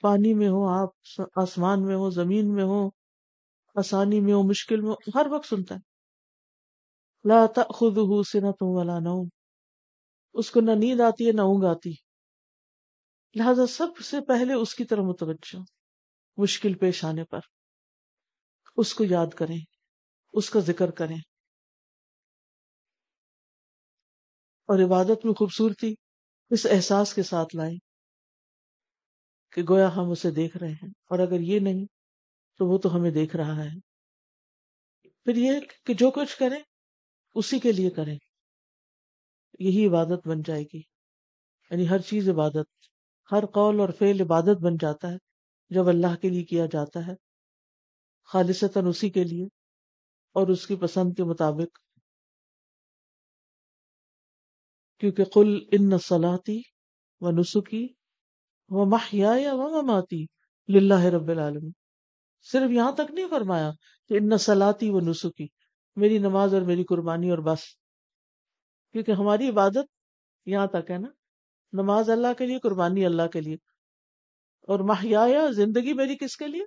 پانی میں ہو، آپ آسمان میں ہو، زمین میں ہو، آسانی میں ہو، مشکل میں ہو، ہر وقت سنتا ہے۔ لا تأخذه سنة ولا نوم۔ اس کو نہ نیند آتی ہے، نہ اونگ آتی۔ لہذا سب سے پہلے اس کی طرف متوجہ، مشکل پیش آنے پر۔ اس کو یاد کریں، اس کا ذکر کریں۔ اور عبادت میں خوبصورتی اس احساس کے ساتھ لائیں کہ گویا ہم اسے دیکھ رہے ہیں۔ اور اگر یہ نہیں، تو وہ تو ہمیں دیکھ رہا ہے۔ پھر یہ کہ جو کچھ کریں، اسی کے لیے کریں۔ یہی عبادت بن جائے گی۔ یعنی ہر چیز عبادت، ہر قول اور فعل عبادت بن جاتا ہے جب اللہ کے لیے کیا جاتا ہے۔ خالصتاً اسی کے لیے اور اس کی پسند کے مطابق۔ کیونکہ قل ان سلاتی و نسخی و محیا و مماتی للہ رب العالمین۔ صرف یہاں تک نہیں فرمایا کہ ان سلاتی و نسخی میری نماز اور میری قربانی اور بس۔ کیونکہ ہماری عبادت یہاں تک ہے نا، نماز اللہ کے لیے، قربانی اللہ کے لیے، اور محیا زندگی میری کس کے لیے؟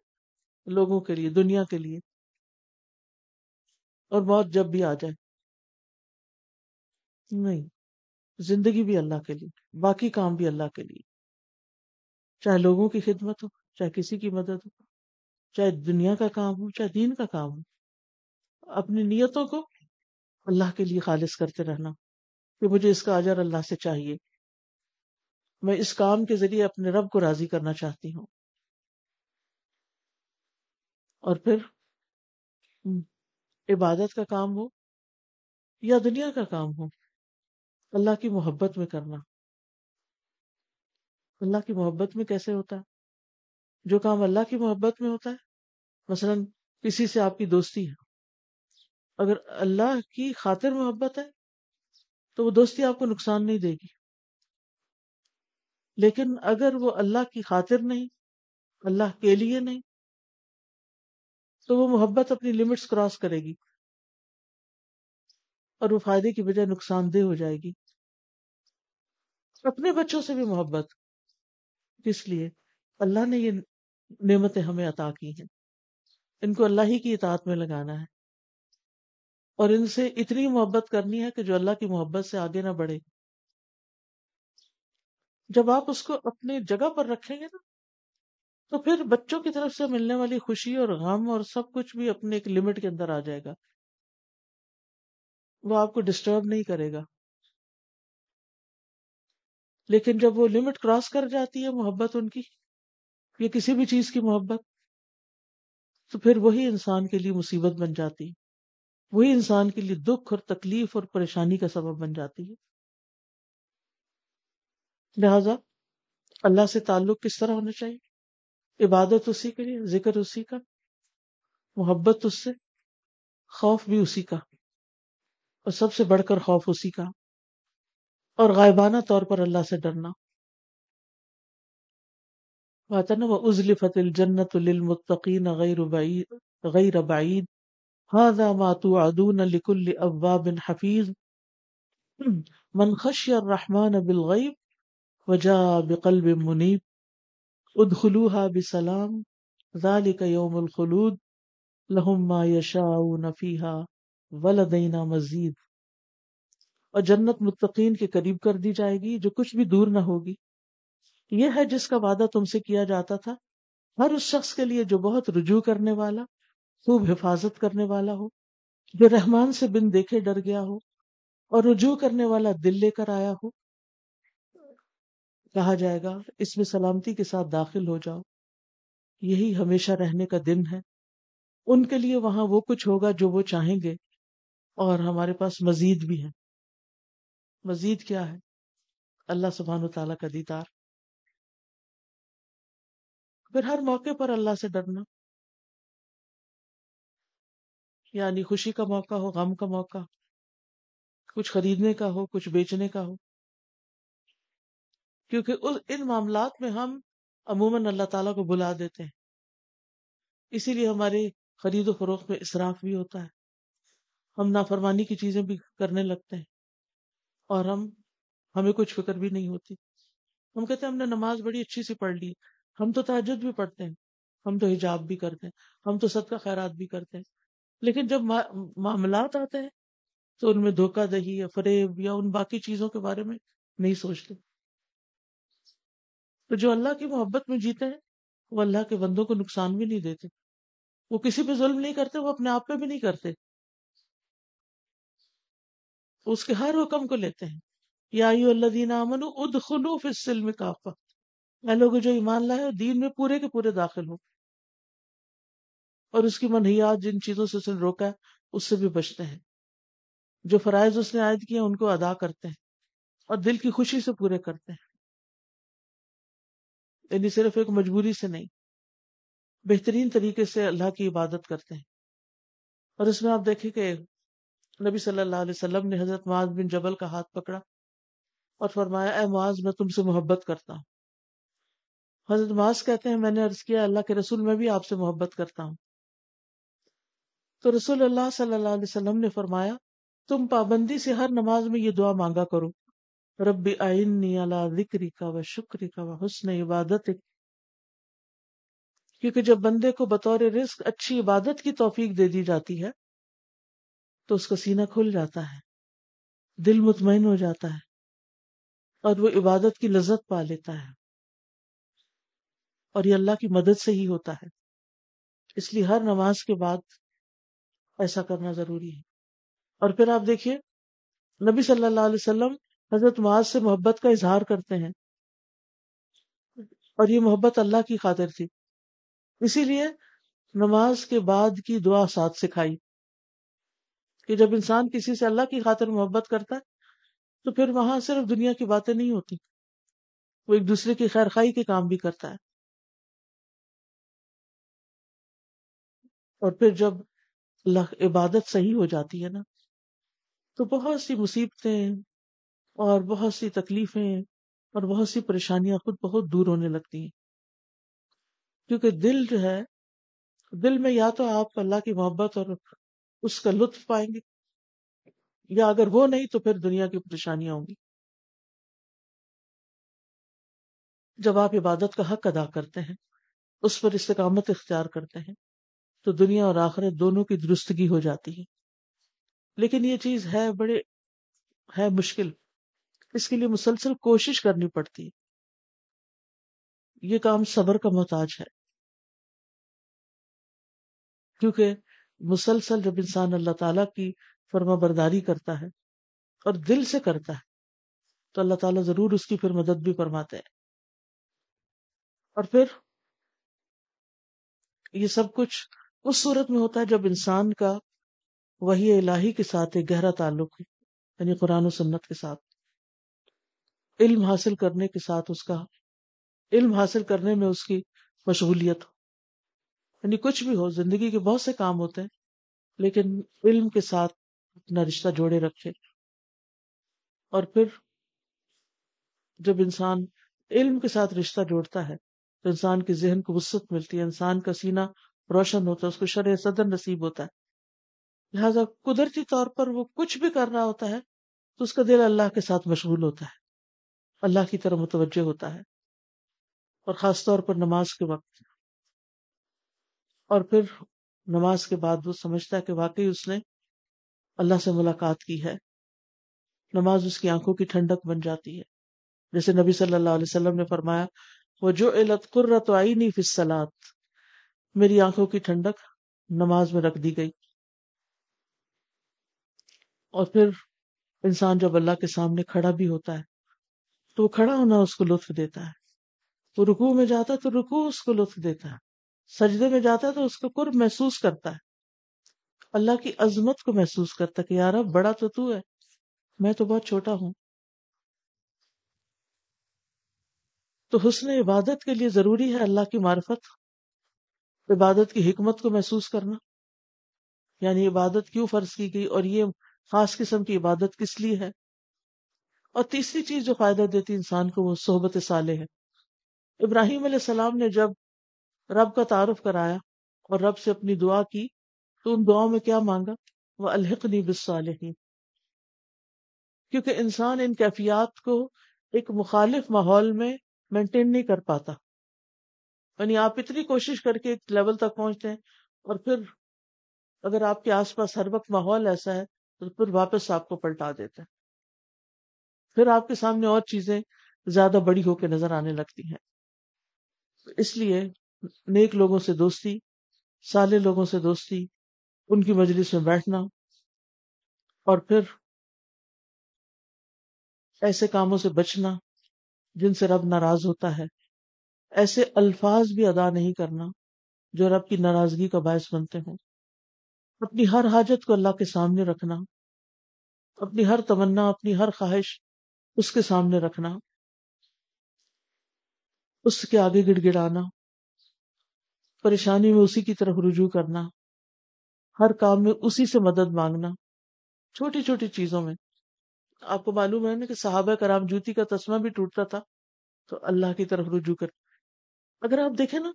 لوگوں کے لیے، دنیا کے لیے۔ اور موت جب بھی آ جائے۔ نہیں، زندگی بھی اللہ کے لیے، باقی کام بھی اللہ کے لیے۔ چاہے لوگوں کی خدمت ہو، چاہے کسی کی مدد ہو، چاہے دنیا کا کام ہو، چاہے دین کا کام ہو، اپنی نیتوں کو اللہ کے لیے خالص کرتے رہنا۔ کہ مجھے اس کا اجر اللہ سے چاہیے۔ میں اس کام کے ذریعے اپنے رب کو راضی کرنا چاہتی ہوں۔ اور پھر عبادت کا کام ہو یا دنیا کا کام ہو، اللہ کی محبت میں کرنا۔ اللہ کی محبت میں کیسے ہوتا؟ ہے جو کام اللہ کی محبت میں ہوتا ہے، مثلا کسی سے آپ کی دوستی ہے۔ اگر اللہ کی خاطر محبت ہے تو وہ دوستی آپ کو نقصان نہیں دے گی۔ لیکن اگر وہ اللہ کی خاطر نہیں، اللہ کے لیے نہیں، تو وہ محبت اپنی لمٹس کراس کرے گی اور وہ فائدے کی بجائے نقصان دہ ہو جائے گی۔ اپنے بچوں سے بھی محبت۔ کس لیے اللہ نے یہ نعمتیں ہمیں عطا کی ہیں۔ ان کو اللہ ہی کی اطاعت میں لگانا ہے۔ اور ان سے اتنی محبت کرنی ہے کہ جو اللہ کی محبت سے آگے نہ بڑھے۔ جب آپ اس کو اپنی جگہ پر رکھیں گے نا، تو پھر بچوں کی طرف سے ملنے والی خوشی اور غم اور سب کچھ بھی اپنے ایک لمٹ کے اندر آ جائے گا۔ وہ آپ کو ڈسٹرب نہیں کرے گا۔ لیکن جب وہ لمٹ کراس کر جاتی ہے محبت ان کی، یا کسی بھی چیز کی محبت، تو پھر وہی انسان کے لیے مصیبت بن جاتی۔ وہی انسان کے لیے دکھ اور تکلیف اور پریشانی کا سبب بن جاتی ہے۔ لہذا اللہ سے تعلق کس طرح ہونا چاہیے؟ عبادت اسی کے لیے ذکر اسی کا، محبت اس سے، خوف بھی اسی کا، اور سب سے بڑھ کر خوف اسی کا، اور غائبانہ طور پر اللہ سے ڈرنا۔ نا وہ ازل فتل جنت للمتقین غیر بعید غیر بعید هذا ما توعدون لكل اواب حفیظ من خشی الرحمن بالغیب وجاء بقلب منیب ادخلوها بسلام. ذلك يوم الخلود. لهم ما يشاءون فيها ولدينا مزید اور جنت متقین کے قریب کر دی جائے گی، جو کچھ بھی دور نہ ہوگی. یہ ہے جس کا وعدہ تم سے کیا جاتا تھا. ہر اس شخص کے لیے جو بہت رجوع کرنے والا خوب حفاظت کرنے والا ہو، جو رحمان سے بن دیکھے ڈر گیا ہو اور رجوع کرنے والا دل لے کر آیا ہو۔ کہا جائے گا، اس میں سلامتی کے ساتھ داخل ہو جاؤ۔ یہی ہمیشہ رہنے کا دن ہے۔ ان کے لیے وہاں وہ کچھ ہوگا جو وہ چاہیں گے۔ اور ہمارے پاس مزید بھی ہے۔ مزید کیا ہے؟ اللہ سبحان و تعالیٰ کا دیدار۔ پھر ہر موقع پر اللہ سے ڈرنا۔ یعنی خوشی کا موقع ہو، غم کا موقع، کچھ خریدنے کا ہو، کچھ بیچنے کا ہو۔ کیونکہ ان معاملات میں ہم عموماً اللہ تعالیٰ کو بلا دیتے ہیں۔ اسی لیے ہماری خرید و فروخت میں اصراف بھی ہوتا ہے۔ ہم نافرمانی کی چیزیں بھی کرنے لگتے ہیں۔ اور ہم، ہمیں کچھ فکر بھی نہیں ہوتی۔ ہم کہتے ہیں، ہم نے نماز بڑی اچھی سی پڑھ لی۔ ہم تو تحجد بھی پڑھتے ہیں۔ ہم تو حجاب بھی کرتے ہیں۔ ہم تو صدقہ خیرات بھی کرتے ہیں۔ لیکن جب معاملات آتے ہیں تو ان میں دھوکہ دہی یا فریب یا ان باقی چیزوں کے بارے میں نہیں سوچتے۔ تو جو اللہ کی محبت میں جیتے ہیں، وہ اللہ کے بندوں کو نقصان بھی نہیں دیتے۔ وہ کسی پہ ظلم نہیں کرتے، وہ اپنے آپ پہ بھی نہیں کرتے۔ اس کے ہر حکم کو لیتے ہیں۔ یا اللہ امن اد خلوف اس سلم کافا میں لوگ جو ایمان لائے دین میں پورے کے پورے داخل ہو اور اس کی منحیات جن چیزوں سے اس نے روکا ہے، اس سے بھی بچتے ہیں۔ جو فرائض اس نے عائد کیے ان کو ادا کرتے ہیں اور دل کی خوشی سے پورے کرتے ہیں۔ یعنی صرف ایک مجبوری سے نہیں، بہترین طریقے سے اللہ کی عبادت کرتے ہیں۔ اور اس میں آپ دیکھیں کہ نبی صلی اللہ علیہ وسلم نے حضرت معاذ بن جبل کا ہاتھ پکڑا اور فرمایا، اے معاذ، میں تم سے محبت کرتا ہوں۔ حضرت معاذ کہتے ہیں، میں نے عرض کیا، اللہ کے رسول، میں بھی آپ سے محبت کرتا ہوں۔ تو رسول اللہ صلی اللہ علیہ وسلم نے فرمایا، تم پابندی سے ہر نماز میں یہ دعا مانگا کرو۔ رب آئینی اللہ ذکری کا و شکری کا و حسن عبادت کیونکہ جب بندے کو بطور رزق اچھی عبادت کی توفیق دے دی جاتی ہے، تو اس کا سینہ کھل جاتا ہے، دل مطمئن ہو جاتا ہے، اور وہ عبادت کی لذت پا لیتا ہے۔ اور یہ اللہ کی مدد سے ہی ہوتا ہے۔ اس لیے ہر نماز کے بعد ایسا کرنا ضروری ہے۔ اور پھر آپ دیکھیے، نبی صلی اللہ علیہ وسلم حضرت معاذ سے محبت کا اظہار کرتے ہیں۔ اور یہ محبت اللہ کی خاطر تھی۔ اسی لیے نماز کے بعد کی دعا ساتھ سکھائی۔ کہ جب انسان کسی سے اللہ کی خاطر محبت کرتا ہے، تو پھر وہاں صرف دنیا کی باتیں نہیں ہوتی۔ وہ ایک دوسرے کی خیر خائی کے کام بھی کرتا ہے۔ اور پھر جب عبادت صحیح ہو جاتی ہے نا۔ تو بہت سی مصیبتیں اور بہت سی تکلیفیں اور بہت سی پریشانیاں خود بہت دور ہونے لگتی ہیں۔ کیونکہ دل جو ہے، دل میں یا تو آپ اللہ کی محبت اور اس کا لطف پائیں گے، یا اگر وہ نہیں تو پھر دنیا کی پریشانیاں ہوں گی۔ جب آپ عبادت کا حق ادا کرتے ہیں، اس پر استقامت اختیار کرتے ہیں۔ تو دنیا اور آخرت دونوں کی درستگی ہو جاتی ہے۔ لیکن یہ چیز ہے بڑے، ہے مشکل۔ اس کے لیے مسلسل کوشش کرنی پڑتی ہے۔ یہ کام صبر کا محتاج ہے۔ کیونکہ مسلسل جب انسان اللہ تعالی کی فرما برداری کرتا ہے اور دل سے کرتا ہے، تو اللہ تعالیٰ ضرور اس کی پھر مدد بھی فرماتے ہیں۔ اور پھر یہ سب کچھ اس صورت میں ہوتا ہے جب انسان کا وہی الہی کے ساتھ ایک گہرا تعلق ہے یعنی قرآن و سنت کے ساتھ۔ علم حاصل کرنے کے ساتھ اس کا، علم حاصل کرنے میں اس کی مشغولیت ہو۔ یعنی کچھ بھی ہو، زندگی کے بہت سے کام ہوتے ہیں، لیکن علم کے ساتھ اپنا رشتہ جوڑے رکھے۔ اور پھر جب انسان علم کے ساتھ رشتہ جوڑتا ہے، تو انسان کے ذہن کو وسط ملتی ہے، انسان کا سینہ روشن ہوتا ہے، اس کو شرح صدر نصیب ہوتا ہے۔ لہذا قدرتی طور پر وہ کچھ بھی کر رہا ہوتا ہے، تو اس کا دل اللہ کے ساتھ مشغول ہوتا ہے۔ اللہ کی طرح متوجہ ہوتا ہے۔ اور خاص طور پر نماز کے وقت۔ اور پھر نماز کے بعد وہ سمجھتا ہے کہ واقعی اس نے اللہ سے ملاقات کی ہے۔ نماز اس کی آنکھوں کی ٹھنڈک بن جاتی ہے۔ جیسے نبی صلی اللہ علیہ وسلم نے فرمایا وہ جو علت قرت آئی نہیں فصلات میری آنکھوں کی ٹھنڈک نماز میں رکھ دی گئی۔ اور پھر انسان جب اللہ کے سامنے کھڑا بھی ہوتا ہے، تو وہ کھڑا ہونا اس کو لطف دیتا ہے۔ وہ رکوع میں جاتا ہے تو رکوع اس کو لطف دیتا ہے۔ سجدے میں جاتا ہے تو اس کو قرب محسوس کرتا ہے۔ اللہ کی عظمت کو محسوس کرتا ہے کہ یار اب بڑا تو تو ہے، میں تو بہت چھوٹا ہوں۔ تو حسن عبادت کے لیے ضروری ہے اللہ کی معرفت۔ عبادت کی حکمت کو محسوس کرنا۔ یعنی عبادت کیوں فرض کی گئی اور یہ خاص قسم کی عبادت کس لیے ہے؟ اور تیسری چیز جو فائدہ دیتی انسان کو وہ صحبت صالح ہے۔ ابراہیم علیہ السلام نے جب رب کا تعارف کرایا اور رب سے اپنی دعا کی، تو ان دعاؤں میں کیا مانگا؟ وہ الحقنی بالصالحین کیونکہ انسان ان کیفیات کو ایک مخالف ماحول میں مینٹین نہیں کر پاتا۔ یعنی آپ اتنی کوشش کر کے ایک لیول تک پہنچتے ہیں اور پھر اگر آپ کے آس پاس ہر وقت ماحول ایسا ہے تو پھر واپس آپ کو پلٹا دیتے ہیں۔ پھر آپ کے سامنے اور چیزیں زیادہ بڑی ہو کے نظر آنے لگتی ہیں۔ اس لیے نیک لوگوں سے دوستی سالے لوگوں سے دوستی، ان کی مجلس میں بیٹھنا اور پھر ایسے کاموں سے بچنا جن سے رب ناراض ہوتا ہے۔ ایسے الفاظ بھی ادا نہیں کرنا جو رب کی ناراضگی کا باعث بنتے ہوں۔ اپنی ہر حاجت کو اللہ کے سامنے رکھنا، اپنی ہر تمنا، اپنی ہر خواہش اس کے سامنے رکھنا، اس کے آگے گڑ گڑانا، پریشانی میں اسی کی طرف رجوع کرنا، ہر کام میں اسی سے مدد مانگنا، چھوٹی چھوٹی چیزوں میں۔ آپ کو معلوم ہے نا کہ صحابہ کرام جوتی کا تسمہ بھی ٹوٹتا تھا، تو اللہ کی طرف رجوع کر اگر آپ دیکھیں نا،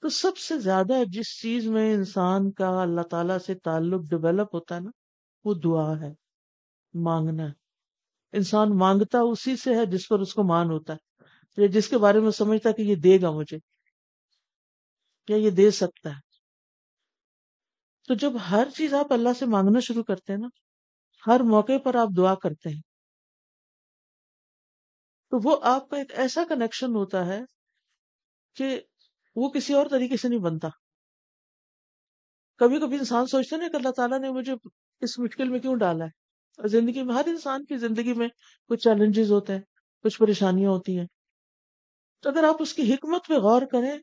تو سب سے زیادہ جس چیز میں انسان کا اللہ تعالی سے تعلق ڈیولپ ہوتا ہے نا، وہ دعا ہے، مانگنا ہے۔ انسان مانگتا اسی سے ہے جس پر اس کو مان ہوتا ہے، یا جس کے بارے میں سمجھتا کہ یہ دے گا مجھے، یا یہ دے سکتا ہے۔ تو جب ہر چیز آپ اللہ سے مانگنا شروع کرتے ہیں نا، ہر موقع پر آپ دعا کرتے ہیں۔ تو وہ آپ کا ایک ایسا کنیکشن ہوتا ہے کہ وہ کسی اور طریقے سے نہیں بنتا۔ کبھی کبھی انسان سوچتے نا کہ اللہ تعالیٰ نے مجھے اس مشکل میں کیوں ڈالا ہے؟ اور زندگی میں، ہر انسان کی زندگی میں کچھ چیلنجز ہوتے ہیں، کچھ پریشانیاں ہوتی ہیں۔ تو اگر آپ اس کی حکمت پہ غور کریں،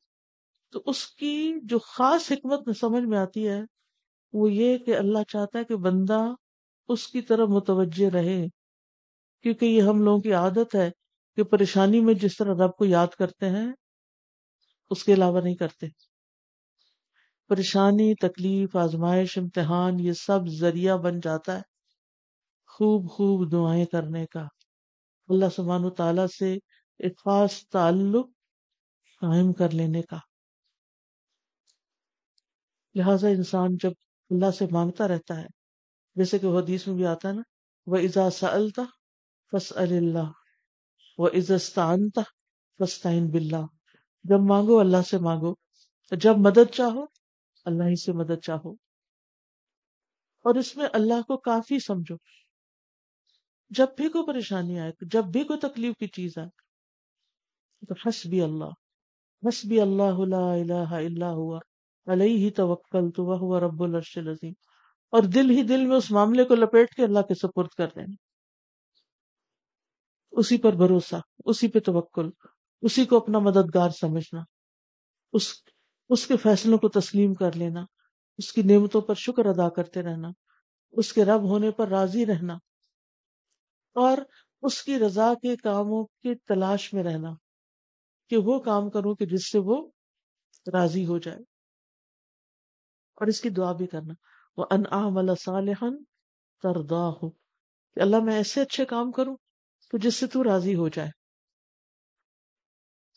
تو اس کی جو خاص حکمت سمجھ میں آتی ہے، وہ یہ کہ اللہ چاہتا ہے کہ بندہ اس کی طرف متوجہ رہے۔ کیونکہ یہ ہم لوگوں کی عادت ہے کہ پریشانی میں جس طرح رب کو یاد کرتے ہیں اس کے علاوہ نہیں کرتے۔ پریشانی، تکلیف، آزمائش، امتحان، یہ سب ذریعہ بن جاتا ہے خوب خوب دعائیں کرنے کا۔ اللہ سبحانہ و تعالی سے ایک خاص تعلق قائم کر لینے کا۔ لہذا انسان جب اللہ سے مانگتا رہتا ہے، جیسے کہ وہ حدیث میں بھی آتا ہے نا وہ ازا سلتا فس اللہ وہ عزستانتا فسطین بلّہ جب مانگو اللہ سے مانگو، جب مدد چاہو، اللہ ہی سے مدد چاہو۔ اور اس میں اللہ کو کافی سمجھو۔ جب بھی کوئی پریشانی آئے، جب بھی کوئی تکلیف کی چیز آئے، تو ہس بھی اللہ ہس بھی اللہ الہ الا ہوا، علیہ ہی توکل تو وہ رب العرش العظیم۔ اور دل ہی دل میں اس معاملے کو لپیٹ کے اللہ کے سپرد کر دینا۔ اسی پر بھروسہ، اسی پہ توکل۔ اسی کو اپنا مددگار سمجھنا، اس اس کے فیصلوں کو تسلیم کر لینا، اس کی نعمتوں پر شکر ادا کرتے رہنا، اس کے رب ہونے پر راضی رہنا، اور اس کی رضا کے کاموں کی تلاش میں رہنا کہ وہ کام کروں کہ جس سے وہ راضی ہو جائے، اور اس کی دعا بھی کرنا۔ وہ ان صالحن تردا ہو کہ اللہ میں ایسے اچھے کام کروں تو جس سے تو راضی ہو جائے۔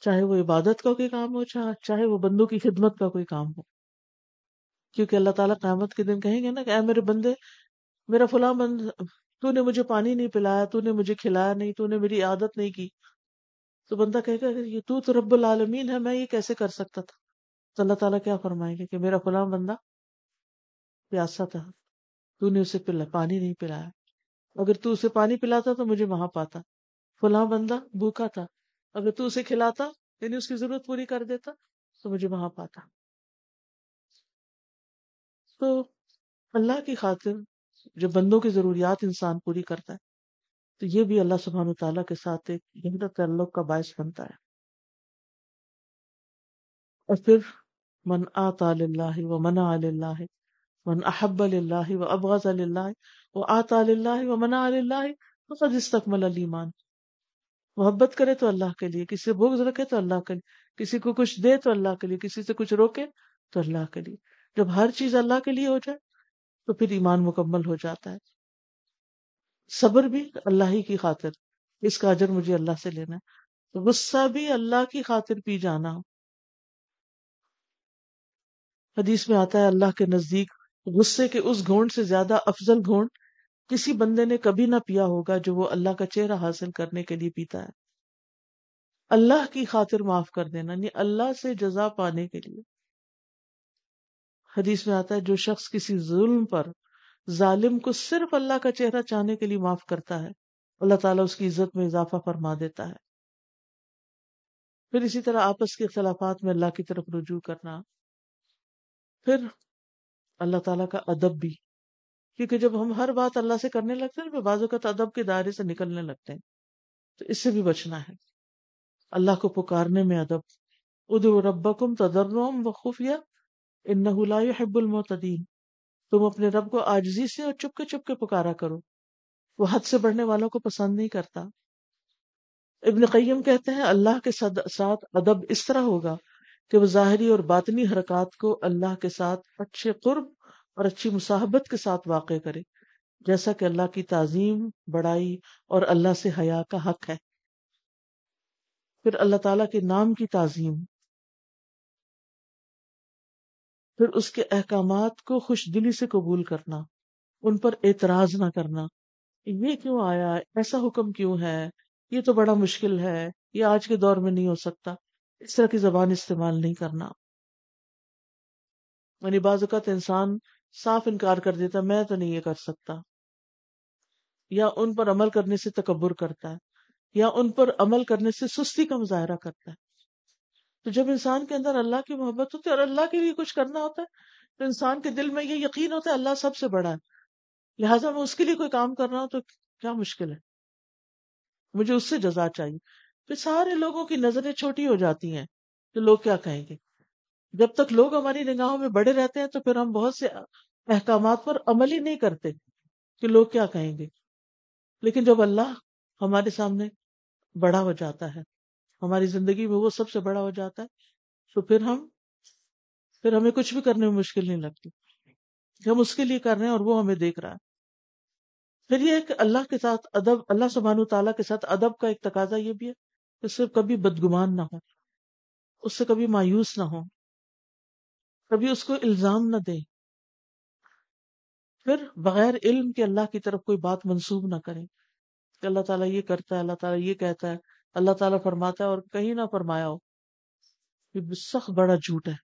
چاہے وہ عبادت کا کوئی کام ہو چاہے وہ بندوں کی خدمت کا کوئی کام ہو۔ کیونکہ اللہ تعالیٰ قیامت کے دن کہیں گے نا کہ اے میرے بندے، میرا فلاں بند، تو نے مجھے پانی نہیں پلایا، تو نے مجھے کھلایا نہیں، تو نے میری عادت نہیں کی۔ تو بندہ کہے گا یہ تو تو رب العالمین ہے، میں یہ کیسے کر سکتا تھا؟ تو اللہ تعالیٰ کیا فرمائیں گے کہ میرا فلاں بندہ پیاسا تھا، تو نے اسے پلا، پانی نہیں پلایا۔ اگر تو اسے پانی پلاتا تو مجھے وہاں پاتا۔ فلاں بندہ بھوکا تھا۔ اگر تو اسے کھلاتا یعنی اس کی ضرورت پوری کر دیتا، تو مجھے وہاں پاتا۔ تو اللہ کی خاطر جو بندوں کی ضروریات انسان پوری کرتا ہے، تو یہ بھی اللہ سبحان تعالیٰ کے ساتھ ایک گہرا تعلق کا باعث بنتا ہے۔ اور پھر، من آتا اللہ و منا اللہ من احب اللہ و ابغض اللہ و آتا اللہ و منا اللہ فقد استقمل الایمان۔ محبت کرے تو اللہ کے لیے، کسی سے بغض رکھے تو اللہ کے لیے، کسی کو کچھ دے تو اللہ کے لیے، کسی سے کچھ روکے تو اللہ کے لیے۔ جب ہر چیز اللہ کے لیے ہو جائے تو پھر ایمان مکمل ہو جاتا ہے۔ صبر بھی اللہ ہی کی خاطر۔ اس کا اجر مجھے اللہ سے لینا ہے۔ غصہ بھی اللہ کی خاطر پی جانا۔ ہو حدیث میں آتا ہے، اللہ کے نزدیک غصے کے اس گھونٹ سے زیادہ افضل گھونٹ کسی بندے نے کبھی نہ پیا ہوگا جو وہ اللہ کا چہرہ حاصل کرنے کے لیے پیتا ہے۔ اللہ کی خاطر معاف کر دینا یعنی اللہ سے جزا پانے کے لیے۔ حدیث میں آتا ہے، جو شخص کسی ظلم پر، ظالم کو صرف اللہ کا چہرہ چاہنے کے لیے معاف کرتا ہے، اللہ تعالیٰ اس کی عزت میں اضافہ فرما دیتا ہے۔ پھر اسی طرح آپس کے اختلافات میں اللہ کی طرف رجوع کرنا۔ پھر اللہ تعالیٰ کا ادب بھی۔ کیونکہ جب ہم ہر بات اللہ سے کرنے لگتے ہیں بعض اوقات ادب کے دائرے سے نکلنے لگتے ہیں۔ تو اس سے بھی بچنا ہے۔ اللہ کو پکارنے میں ادب۔ ادو ربکم تدرم و خفیہ ان لا يحب المعتدین۔ تم اپنے رب کو آجزی سے اور چپ کے چپ کے پکارا کرو۔ وہ حد سے بڑھنے والوں کو پسند نہیں کرتا۔ ابن قیم کہتے ہیں، اللہ کے ساتھ ادب اس طرح ہوگا کہ وہ ظاہری اور باطنی حرکات کو اللہ کے ساتھ اچھے قرب اور اچھی مصاحبت کے ساتھ واقع کرے۔ جیسا کہ اللہ کی تعظیم، بڑائی اور اللہ سے حیا کا حق ہے۔ پھر اللہ تعالیٰ کے نام کی تعظیم۔ پھر اس کے احکامات کو خوش دلی سے قبول کرنا۔ ان پر اعتراض نہ کرنا۔ یہ کیوں آیا؟ ایسا حکم کیوں ہے؟ یہ تو بڑا مشکل ہے۔ یہ آج کے دور میں نہیں ہو سکتا۔ اس طرح کی زبان استعمال نہیں کرنا۔ یعنی بعض اوقات انسان صاف انکار کر دیتا میں تو نہیں یہ کر سکتا۔ یا ان پر عمل کرنے سے تکبر کرتا ہے، یا ان پر عمل کرنے سے سستی کا مظاہرہ کرتا ہے۔ تو جب انسان کے اندر اللہ کی محبت ہوتی ہے اور اللہ کے لیے کچھ کرنا ہوتا ہے، تو انسان کے دل میں یہ یقین ہوتا ہے، اللہ سب سے بڑا ہے۔ لہٰذا میں اس کے لیے کوئی کام کر رہا ہوں تو کیا مشکل ہے؟ مجھے اس سے جزا چاہیے۔ پھر سارے لوگوں کی نظریں چھوٹی ہو جاتی ہیں، تو لوگ کیا کہیں گے؟ جب تک لوگ ہماری نگاہوں میں بڑے رہتے ہیں تو پھر ہم بہت سے احکامات پر عمل ہی نہیں کرتے کہ لوگ کیا کہیں گے۔ لیکن جب اللہ ہمارے سامنے بڑا ہو جاتا ہے، ہماری زندگی میں وہ سب سے بڑا ہو جاتا ہے، تو پھر ہم، پھر ہمیں کچھ بھی کرنے میں مشکل نہیں لگتی۔ ہم اس کے لیے کر رہے ہیں اور وہ ہمیں دیکھ رہا ہے۔ پھر یہ کہ اللہ کے ساتھ ادب، اللہ سبحان تعالیٰ کے ساتھ ادب کا ایک تقاضا یہ بھی ہے کہ صرف کبھی بدگمان نہ ہو اس سے کبھی مایوس نہ ہو کبھی اس کو الزام نہ دے۔ پھر بغیر علم کے اللہ کی طرف کوئی بات منسوب نہ کرے۔ کہ اللہ تعالیٰ یہ کرتا ہے، اللہ تعالیٰ یہ کہتا ہے، اللہ تعالیٰ فرماتا ہے اور کہیں نہ فرمایا ہو۔ یہ سخت بڑا جھوٹ ہے۔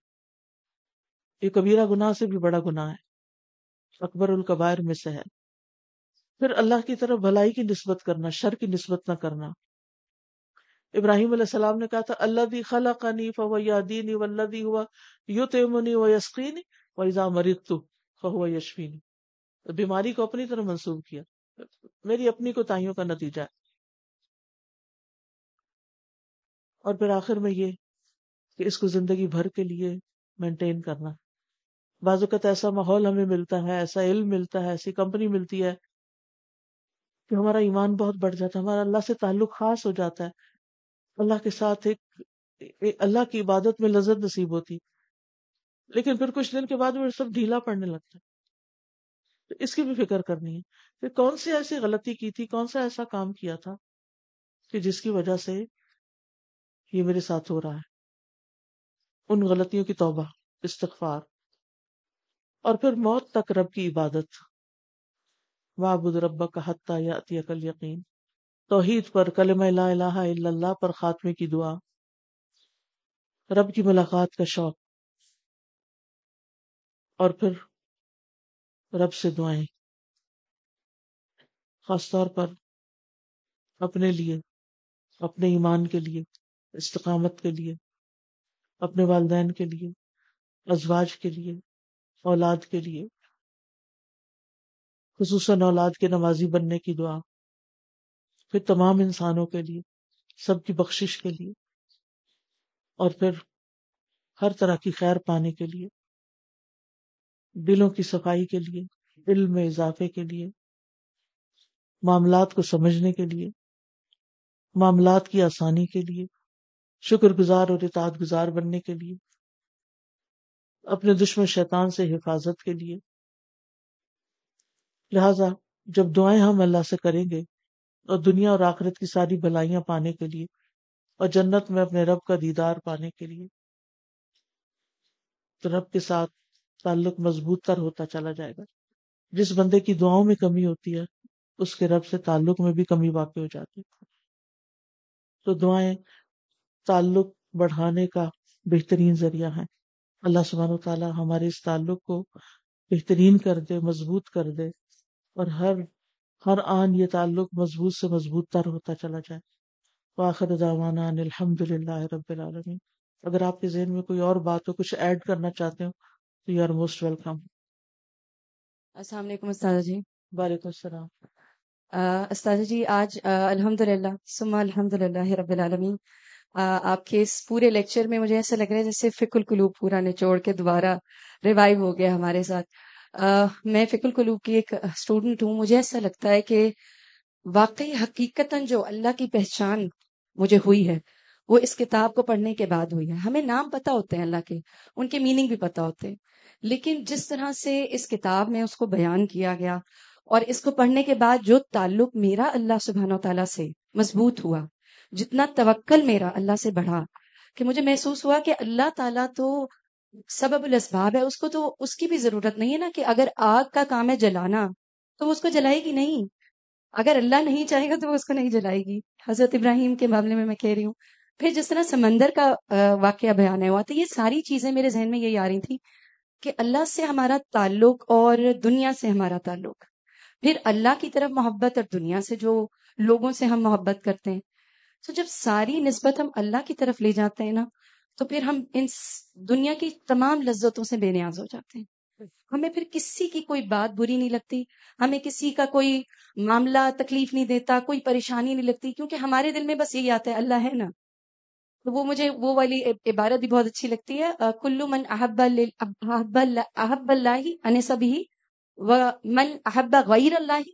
یہ کبیرہ گناہ سے بھی بڑا گناہ ہے۔ اکبر القبائر میں سے ہے۔ پھر اللہ کی طرف بھلائی کی نسبت کرنا، شر کی نسبت نہ کرنا۔ ابراہیم علیہ السلام نے کہا تھا اللہ دی خلا قنی فو یادینی و دی ہوا یو تیمنی و یسقینی و ایزا مرید تو فہو یشفینی بیماری کو اپنی طرح منسوخ کیا۔ میری اپنی کو تائیوں کا نتیجہ ہے۔ اور پھر آخر میں یہ کہ اس کو زندگی بھر کے لیے مینٹین کرنا۔ بعض اوقات ایسا ماحول ہمیں ملتا ہے، ایسا علم ملتا ہے، ایسی کمپنی ملتی ہے کہ ہمارا ایمان بہت بڑھ جاتا ہے، ہمارا اللہ سے تعلق خاص ہو جاتا ہے۔ اللہ کے ساتھ ایک اللہ کی عبادت میں لذت نصیب ہوتی۔ لیکن پھر کچھ دن کے بعد وہ سب ڈھیلا پڑنے لگتا۔ ہے اس کی بھی فکر کرنی ہے۔ کہ کون سی ایسی غلطی کی تھی؟ کون سا ایسا کام کیا تھا کہ جس کی وجہ سے یہ میرے ساتھ ہو رہا ہے؟ ان غلطیوں کی توبہ، استغفار۔ اور پھر موت تک رب کی عبادت۔ وابد رب کا حتیٰ یا عقل یقین توحید پر کلمہ لا الہ الا اللہ پر خاتمے کی دعا۔ رب کی ملاقات کا شوق۔ اور پھر رب سے دعائیں۔ خاص طور پر اپنے لیے، اپنے ایمان کے لیے، استقامت کے لیے، اپنے والدین کے لیے، ازواج کے لیے، اولاد کے لیے، خصوصاً اولاد کے نمازی بننے کی دعا۔ پھر تمام انسانوں کے لیے، سب کی بخشش کے لیے، اور پھر ہر طرح کی خیر پانے کے لیے دلوں کی صفائی کے لیے، علم میں اضافے کے لیے، معاملات کو سمجھنے کے لیے، معاملات کی آسانی کے لیے، شکر گزار اور اطاعت گزار بننے کے لیے، اپنے دشمن شیطان سے حفاظت کے لیے۔ لہذا جب دعائیں ہم اللہ سے کریں گے اور دنیا اور آخرت کی ساری بلائیاں پانے کے لیے اور جنت میں اپنے رب کا دیدار پانے کے لیے تو رب کے ساتھ تعلق مضبوط تر ہوتا چلا جائے گا۔ جس بندے کی دعاؤں میں کمی ہوتی ہے، اس کے رب سے تعلق میں بھی کمی واقع ہو جاتی تو دعائیں تعلق بڑھانے کا بہترین ذریعہ ہے اللہ سبحانہ و تعالیٰ ہمارے اس تعلق کو بہترین کر دے، مضبوط کر دے اور ہر ہر آن یہ تعلق مضبوط سے مضبوط تر ہوتا چلا جائے۔ واخر دعوانا الحمد للہ رب العالمین۔ اگر آپ کے ذہن میں کوئی اور بات ہو کچھ ایڈ کرنا چاہتے ہو تو یو آر موسٹ ویلکم۔ السلام علیکم استاد جی۔ وعلیکم السلام۔ استاد جی آج الحمد للہ سما الحمد للہ رب العالمین۔ آپ کے اس پورے لیکچر میں مجھے ایسا لگ رہا ہے جیسے فک القلوب پورا نچوڑ کے دوبارہ ریوائو ہو گیا ہمارے ساتھ۔ میں فک القلوب کی ایک اسٹوڈنٹ ہوں، مجھے ایسا لگتا ہے کہ واقعی حقیقت جو اللہ کی پہچان مجھے ہوئی ہے، وہ اس کتاب کو پڑھنے کے بعد ہوئی ہے۔ ہمیں نام پتا ہوتے ہیں اللہ کے، ان کے میننگ بھی پتا ہوتے ہیں۔ لیکن جس طرح سے اس کتاب میں اس کو بیان کیا گیا اور اس کو پڑھنے کے بعد جو تعلق میرا اللہ سبحانہ و تعالیٰ سے مضبوط ہوا، جتنا توکل میرا اللہ سے بڑھا، کہ مجھے محسوس ہوا کہ اللہ تعالیٰ تو سبب الاسباب ہے، اس کو تو، اس کی بھی ضرورت نہیں ہے نا کہ اگر آگ کا کام ہے جلانا، تو وہ اس کو جلائے گی نہیں۔ اگر اللہ نہیں چاہے گا تو وہ اس کو نہیں جلائے گی۔ حضرت ابراہیم کے معاملے میں میں کہہ رہی ہوں۔ پھر جس طرح سمندر کا واقعہ بیان ہوا، تو یہ ساری چیزیں میرے ذہن میں یہی آ رہی تھی کہ اللہ سے ہمارا تعلق اور دنیا سے ہمارا تعلق۔ پھر اللہ کی طرف محبت اور دنیا سے جو لوگوں سے ہم محبت کرتے ہیں۔ تو جب ساری نسبت ہم اللہ کی طرف لے جاتے ہیں نا تو پھر ہم ان دنیا کی تمام لذتوں سے بے نیاز ہو جاتے ہیں۔ ہمیں پھر کسی کی کوئی بات بری نہیں لگتی ہمیں کسی کا کوئی معاملہ تکلیف نہیں دیتا کوئی پریشانی نہیں لگتی کیونکہ ہمارے دل میں بس یہی آتا ہے اللہ ہے نا۔ تو وہ مجھے وہ والی عبارت بھی بہت اچھی لگتی ہے کلو من احب احب اللہ انصب ہی و من احب غیر اللہ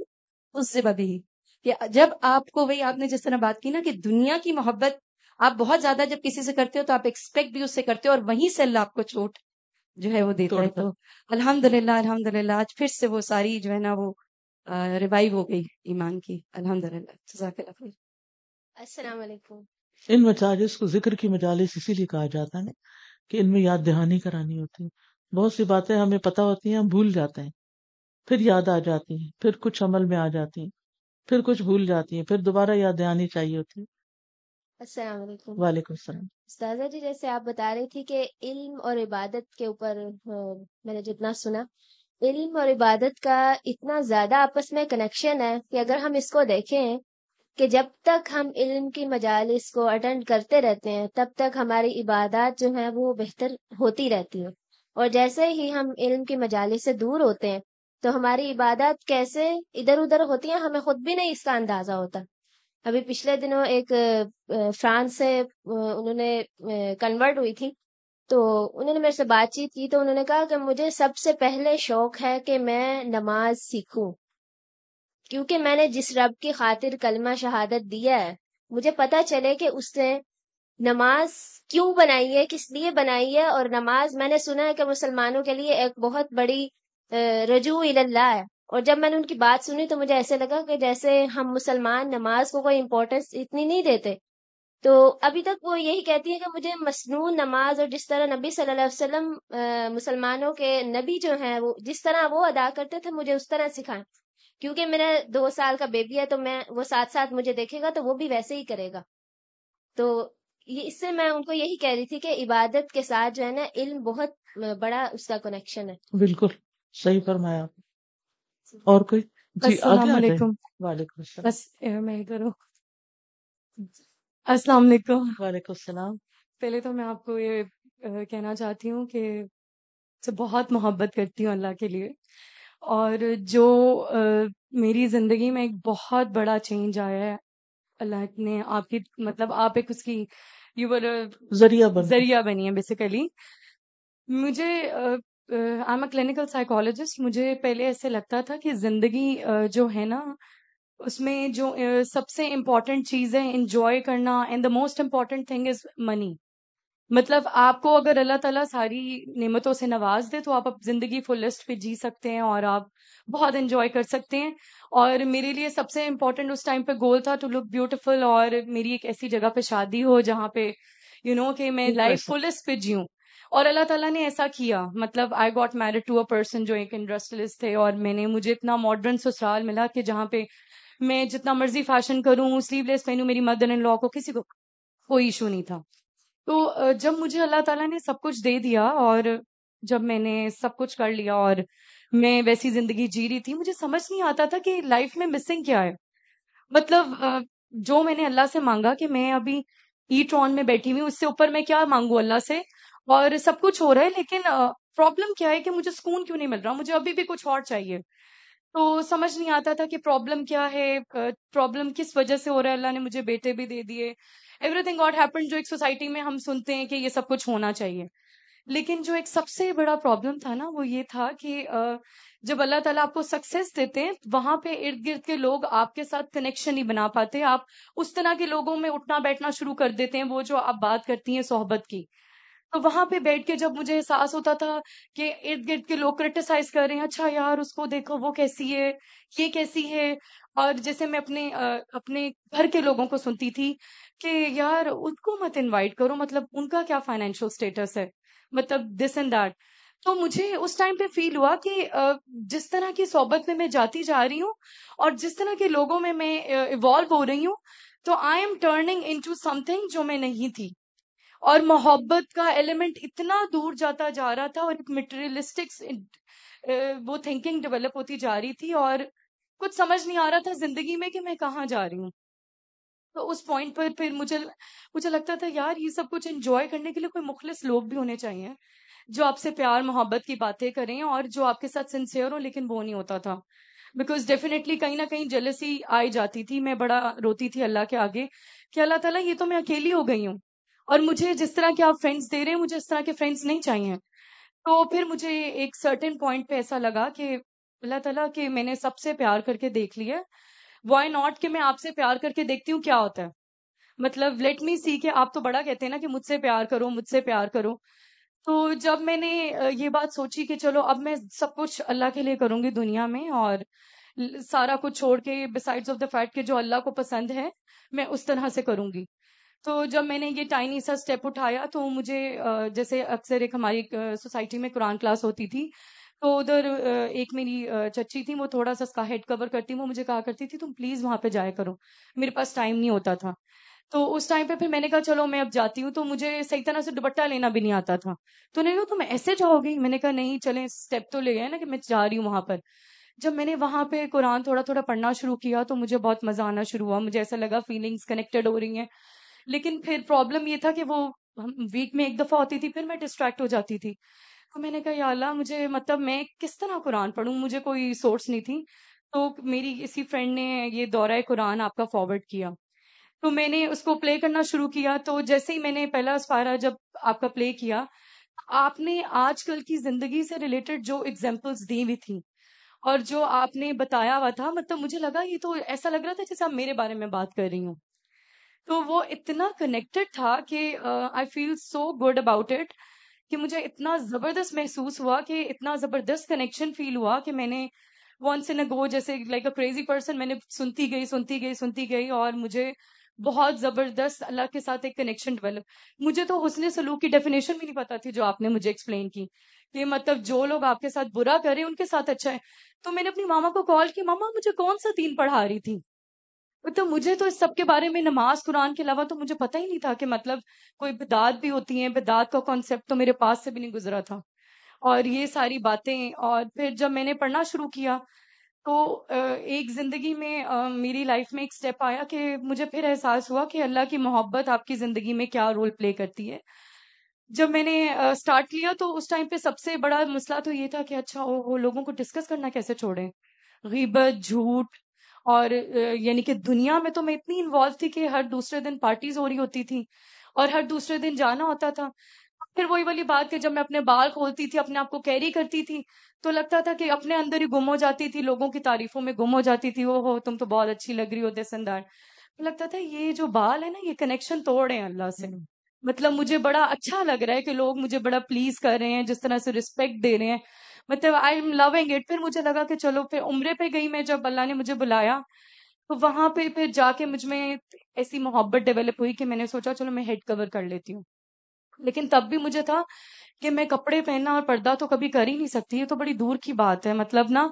اس سے بھی کہ جب آپ کو وہی آپ نے جس طرح بات کی نا کہ دنیا کی محبت آپ بہت زیادہ جب کسی سے کرتے ہو تو آپ ایکسپیکٹ بھی اس سے کرتے ہو اور وہیں سے اللہ آپ کو چوٹ جو ہے وہ دیتا ہے تو الحمد للہ الحمد للہ آج پھر سے وہ ساری جو ہے نا وہ ریوائو ہو گئی ایمان کی۔ الحمد للہ السلام علیکم۔ ان مجالس کو ذکر کی مجالس اسی لیے کہا جاتا ہے کہ ان میں یاد دہانی کرانی ہوتی ہے۔ بہت سی باتیں ہمیں پتہ ہوتی ہیں ہم بھول جاتے ہیں۔ پھر یاد آ جاتی ہیں پھر کچھ عمل میں آ جاتی ہیں پھر کچھ بھول جاتی ہیں پھر دوبارہ یاد دہانی چاہیے ہوتی ہے۔ السلام علیکم۔ وعلیکم السلام۔ استاذہ جی جیسے آپ بتا رہی تھی کہ علم اور عبادت کے اوپر میں نے جتنا سنا علم اور عبادت کا اتنا زیادہ آپس میں کنیکشن ہے کہ اگر ہم اس کو دیکھیں کہ جب تک ہم علم کی مجالس کو اٹینڈ کرتے رہتے ہیں تب تک ہماری عبادات جو ہیں وہ بہتر ہوتی رہتی ہیں۔ اور جیسے ہی ہم علم کی مجالس سے دور ہوتے ہیں تو ہماری عبادات کیسے ادھر ادھر ہوتی ہیں ہمیں خود بھی نہیں اس کا اندازہ ہوتا۔ ابھی پچھلے دنوں ایک فرانس سے انہوں نے کنورٹ ہوئی تھی، تو انہوں نے میرے سے بات چیت کی، تو انہوں نے کہا کہ مجھے سب سے پہلے شوق ہے کہ میں نماز سیکھوں، کیونکہ میں نے جس رب کی خاطر کلمہ شہادت دیا ہے، مجھے پتا چلے کہ اس نے نماز کیوں بنائی ہے، کس لیے بنائی ہے، اور نماز میں نے سنا ہے کہ مسلمانوں کے لیے ایک بہت بڑی رجوع اللہ ہے۔ اور جب میں نے ان کی بات سنی تو مجھے ایسے لگا کہ جیسے ہم مسلمان نماز کو کوئی امپورٹینس اتنی نہیں دیتے۔ تو ابھی تک وہ یہی کہتی ہے کہ مجھے مصنون نماز اور جس طرح نبی صلی اللہ علیہ وسلم مسلمانوں کے نبی جو ہیں، وہ جس طرح وہ ادا کرتے تھے، مجھے اس طرح سکھائیں۔ کیونکہ میرا دو سال کا بیبی ہے تو میں، وہ ساتھ ساتھ مجھے دیکھے گا تو وہ بھی ویسے ہی کرے گا۔ تو یہ، اس سے میں ان کو یہی کہہ رہی تھی کہ عبادت کے ساتھ جو ہے نا، علم بہت بڑا اس کا کنیکشن ہے۔ بالکل، صحیح فرمایا۔ اور کوئی؟ جی السلام علیکم۔ وعلیکم السلام۔ بس میں ہوں۔ السلام علیکم۔ وعلیکم السلام۔ پہلے تو میں آپ کو یہ کہنا چاہتی ہوں کہ سے بہت محبت کرتی ہوں اللہ کے لیے۔ اور جو میری زندگی میں ایک بہت بڑا چینج آیا ہے اللہ نے آپ کی مطلب آپ ایک اس کی ذریعہ ذریعہ بنی ہے بیسیکلی مجھے آئی اے کلینکل سائیکولوجسٹ مجھے پہلے ایسے لگتا تھا کہ زندگی جو ہے نا اس میں جو سب سے امپورٹنٹ چیز ہے انجوائے کرنا and the most important thing is money مطلب آپ کو اگر اللہ تعالیٰ ساری نعمتوں سے نواز دے تو آپ اب زندگی فلسٹ پہ جی سکتے ہیں اور آپ بہت انجوائے کر سکتے ہیں. اور میرے لیے سب سے امپورٹنٹ اس ٹائم پہ گول تھا ٹو لک بیوٹیفل اور میری ایک ایسی جگہ پہ شادی ہو جہاں پہ یو you نو know, کہ میں لائف فلسٹ پہ جیوں. اور اللہ تعالیٰ نے ایسا کیا۔ مطلب I got married to a person جو ایک انڈسٹریلسٹ تھے اور میں نے مجھے اتنا ماڈرن سسرال ملا کہ جہاں پہ میں جتنا مرضی فیشن کروں سلیو لیس پہنوں، میری مدر ان لا کو کسی کو کوئی ایشو نہیں تھا۔ تو جب مجھے اللہ تعالیٰ نے سب کچھ دے دیا اور جب میں نے سب کچھ کر لیا اور میں ویسی زندگی جی رہی تھی، مجھے سمجھ نہیں آتا تھا کہ لائف میں مسنگ کیا ہے۔ مطلب جو میں نے اللہ سے مانگا کہ میں ابھی ای ٹرون میں بیٹھی ہوئی اس سے اوپر میں کیا مانگوں اللہ سے؟ اور سب کچھ ہو رہا ہے، لیکن پرابلم کیا ہے کہ مجھے سکون کیوں نہیں مل رہا؟ مجھے ابھی بھی کچھ اور چاہیے۔ تو سمجھ نہیں آتا تھا کہ پرابلم کیا ہے پرابلم کس وجہ سے ہو رہا ہے؟ اللہ نے مجھے بیٹے بھی دے دیے۔ ایوری تھنگ گاٹ ہیپن جو ایک سوسائٹی میں ہم سنتے ہیں کہ یہ سب کچھ ہونا چاہیے۔ لیکن جو ایک سب سے بڑا پرابلم تھا نا، وہ یہ تھا کہ جب اللہ تعالیٰ آپ کو سکسیس دیتے ہیں، وہاں پہ ارد گرد کے لوگ آپ کے ساتھ کنیکشن نہیں بنا پاتے۔ آپ اس طرح کے لوگوں میں اٹھنا بیٹھنا شروع کر دیتے ہیں، وہ جو آپ بات کرتی ہیں صحبت کی۔ تو وہاں پہ بیٹھ کے جب مجھے احساس ہوتا تھا کہ ارد گرد کے لوگ کریٹیسائز کر رہے ہیں اچھا یار، اس کو دیکھو، وہ کیسی ہے، یہ کیسی ہے۔ اور جیسے میں اپنے اپنے گھر کے لوگوں کو سنتی تھی کہ یار، ان کو مت انوائٹ کرو مطلب ان کا کیا فائنینشیل اسٹیٹس ہے؟ مطلب دس اینڈ دیٹ تو مجھے اس ٹائم پہ فیل ہوا کہ جس طرح کی صحبت میں میں جاتی جا رہی ہوں اور جس طرح کے لوگوں میں میں ایوالو ہو رہی ہوں، تو I am turning into something جو میں نہیں تھی۔ اور محبت کا ایلیمنٹ اتنا دور جاتا جا رہا تھا اور ایک مٹیریلسٹک وہ تھنکنگ ڈیولپ ہوتی جا رہی تھی اور کچھ سمجھ نہیں آ رہا تھا زندگی میں کہ میں کہاں جا رہی ہوں۔ تو اس پوائنٹ پر پھر مجھے مجھے لگتا تھا، یار، یہ سب کچھ انجوائے کرنے کے لیے کوئی مخلص لوگ بھی ہونے چاہیے جو آپ سے پیار، محبت کی باتیں کریں اور جو آپ کے ساتھ سنسیئر ہو لیکن وہ نہیں ہوتا تھا۔ بیکاز ڈیفینیٹلی کہیں نہ کہیں جلسی آئی جاتی تھی۔ میں بڑا روتی تھی اللہ کے آگے کہ اللہ تعالیٰ، یہ تو میں اکیلی ہو گئی ہوں۔ اور مجھے جس طرح کے آپ فرینڈس دے رہے ہیں، مجھے اس طرح کے فرینڈس نہیں چاہیے۔ تو پھر مجھے ایک سرٹن پوائنٹ پہ ایسا لگا کہ اللہ تعالیٰ کہ میں نے سب سے پیار کر کے دیکھ لیا وائی ناٹ کہ میں آپ سے پیار کر کے دیکھتی ہوں کیا ہوتا ہے؟ مطلب لیٹ می سی کہ آپ تو بڑا کہتے ہیں نا کہ مجھ سے پیار کرو، مجھ سے پیار کرو۔ تو جب میں نے یہ بات سوچی کہ چلو اب میں سب کچھ اللہ کے لیے کروں گی دنیا میں اور سارا کچھ چھوڑ کے بسائڈ آف دا فیکٹ کہ جو اللہ کو پسند ہے، میں اس طرح سے کروں گی۔ تو جب میں نے یہ ٹائنی سا اسٹیپ اٹھایا تو مجھے جیسے اکثر ایک ہماری سوسائٹی میں قرآن کلاس ہوتی تھی، تو ادھر ایک میری چچی تھی، وہ تھوڑا سا اس کا ہیڈ کور کرتی، وہ مجھے کہا کرتی تھی، تم پلیز وہاں پہ جایا کرو، میرے پاس ٹائم نہیں ہوتا تھا۔ تو اس ٹائم پہ پھر میں نے کہا، چلو میں اب جاتی ہوں، تو مجھے صحیح طرح سے دوپٹہ لینا بھی نہیں آتا تھا۔ تو نے کہا، تم ایسے جاؤ گی میں نے کہا، نہیں، چلیں اسٹیپ تو لے گئے نا کہ میں جا رہی ہوں وہاں پر۔ جب میں نے وہاں پہ قرآن تھوڑا تھوڑا پڑھنا شروع کیا تو مجھے بہت مزہ آنا شروع ہوا، مجھے ایسا لگا فیلنگس کنیکٹڈ ہو رہی ہیں۔ لیکن پھر پرابلم یہ تھا کہ وہ ویک میں ایک دفعہ ہوتی تھی، پھر میں ڈسٹریکٹ ہو جاتی تھی۔ تو میں نے کہا، یا اللہ، مجھے مطلب میں کس طرح قرآن پڑھوں؟ مجھے کوئی سورس نہیں تھی۔ تو میری کسی فرینڈ نے یہ دورہ قرآن آپ کا فارورڈ کیا۔ تو میں نے اس کو پلے کرنا شروع کیا۔ تو جیسے ہی میں نے پہلا اسپارہ جب آپ کا پلے کیا، آپ نے آج کل کی زندگی سے ریلیٹڈ جو اگزامپلس دی ہوئی تھیں اور جو آپ نے بتایا ہوا تھا مطلب مجھے لگا یہ تو ایسا لگ رہا تھا جیسے آپ میرے بارے میں بات کر رہی ہوں۔ تو وہ اتنا کنیکٹڈ تھا کہ I feel so good about it کہ مجھے اتنا زبردست محسوس ہوا کہ اتنا زبردست کنیکشن فیل ہوا کہ میں نے ونس ان گو جیسے لائک اے کریزی پرسن میں نے سنتی گئی سنتی گئی سنتی گئی اور مجھے بہت زبردست اللہ کے ساتھ ایک کنیکشن ڈیولپ مجھے تو حسن سلوک کی ڈیفینیشن بھی نہیں پتا تھی جو آپ نے مجھے ایکسپلین کی کہ مطلب جو لوگ آپ کے ساتھ برا کرے ان کے ساتھ اچھا ہے۔ تو میں نے اپنی ماما کو کال کی، ماما مجھے کون سا دین پڑھا رہی تھی؟ تو مجھے تو اس سب کے بارے میں نماز قرآن کے علاوہ تو مجھے پتہ ہی نہیں تھا کہ مطلب کوئی بدعت بھی ہوتی ہیں بدعت کا کانسیپٹ تو میرے پاس سے بھی نہیں گزرا تھا۔ اور یہ ساری باتیں، اور پھر جب میں نے پڑھنا شروع کیا تو ایک زندگی میں میری لائف میں ایک سٹیپ آیا کہ مجھے پھر احساس ہوا کہ اللہ کی محبت آپ کی زندگی میں کیا رول پلے کرتی ہے۔ جب میں نے اسٹارٹ کیا تو اس ٹائم پہ سب سے بڑا مسئلہ تو یہ تھا کہ اچھا وہ لوگوں کو ڈسکس کرنا کیسے چھوڑیں؟ غیبت، جھوٹ اور یعنی کہ دنیا میں تو میں اتنی انوالو تھی کہ ہر دوسرے دن پارٹیز ہو رہی ہوتی تھی اور ہر دوسرے دن جانا ہوتا تھا۔ پھر وہی والی بات کہ جب میں اپنے بال کھولتی تھی اپنے آپ کو کیری کرتی تھی تو لگتا تھا کہ اپنے اندر ہی گم ہو جاتی تھی لوگوں کی تعریفوں میں گم ہو جاتی تھی وہ ہو تم تو بہت اچھی لگ رہی ہو دسندار لگتا تھا یہ جو بال ہے نا یہ کنیکشن توڑ رہے ہیں اللہ سے۔ مطلب مجھے بڑا اچھا لگ رہا ہے کہ لوگ مجھے بڑا پلیز کر رہے ہیں جس طرح سے رسپیکٹ دے رہے ہیں۔ مطلب آئی ایم لونگ اٹ پھر مجھے لگا کہ چلو، پھر عمرے پہ گئی میں جب اللہ نے مجھے بلایا، تو وہاں پہ، پھر جا کے مجھ میں ایسی محبت ڈیولپ ہوئی کہ میں نے سوچا، چلو میں ہیڈ کور کر لیتی ہوں۔ لیکن تب بھی مجھے تھا کہ میں کپڑے پہننا اور پردہ تو کبھی کر ہی نہیں سکتی، یہ تو بڑی دور کی بات ہے۔ مطلب نا،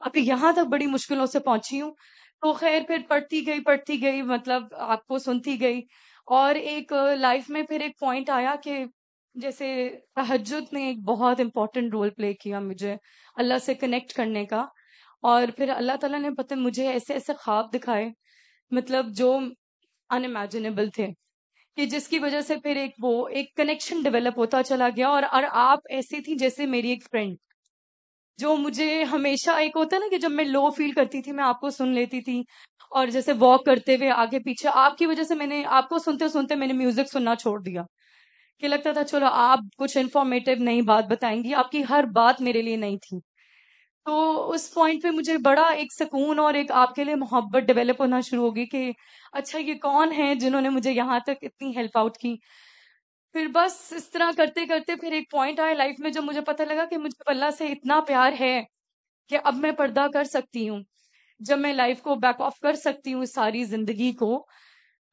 ابھی یہاں تک بڑی مشکلوں سے پہنچی ہوں۔ تو خیر، پھر پڑھتی گئی پڑھتی گئی مطلب آپ کو سنتی گئی۔ اور ایک لائف میں پھر ایک پوائنٹ آیا کہ جیسے تحجد نے ایک بہت امپورٹنٹ رول پلے کیا مجھے اللہ سے کنیکٹ کرنے کا اور پھر اللہ تعالیٰ نے پتہ مجھے ایسے ایسے خواب دکھائے مطلب جو ان امیجنیبل تھے کہ جس کی وجہ سے پھر ایک وہ ایک کنیکشن ڈیولپ ہوتا چلا گیا اور اور آپ ایسی تھی جیسے میری ایک فرینڈ جو مجھے ہمیشہ ایک ہوتا ہے نا کہ جب میں لو فیل کرتی تھی میں آپ کو سن لیتی تھی اور جیسے واک کرتے ہوئے آگے پیچھے آپ کی وجہ سے میں نے آپ کو سنتے سنتے میں نے میوزک سننا چھوڑ دیا کہ لگتا تھا چلو آپ کچھ انفارمیٹیو نئی بات بتائیں گی، آپ کی ہر بات میرے لیے نہیں تھی۔ تو اس پوائنٹ پہ مجھے بڑا ایک سکون اور ایک آپ کے لیے محبت ڈیولپ ہونا شروع ہوگی کہ اچھا یہ کون ہے جنہوں نے مجھے یہاں تک اتنی ہیلپ آؤٹ کی؟ پھر بس اس طرح کرتے کرتے پھر ایک پوائنٹ آیا لائف میں جب مجھے پتہ لگا کہ مجھے اللہ سے اتنا پیار ہے کہ اب میں پردہ کر سکتی ہوں۔ جب میں لائف کو بیک آف کر سکتی ہوں ساری زندگی کو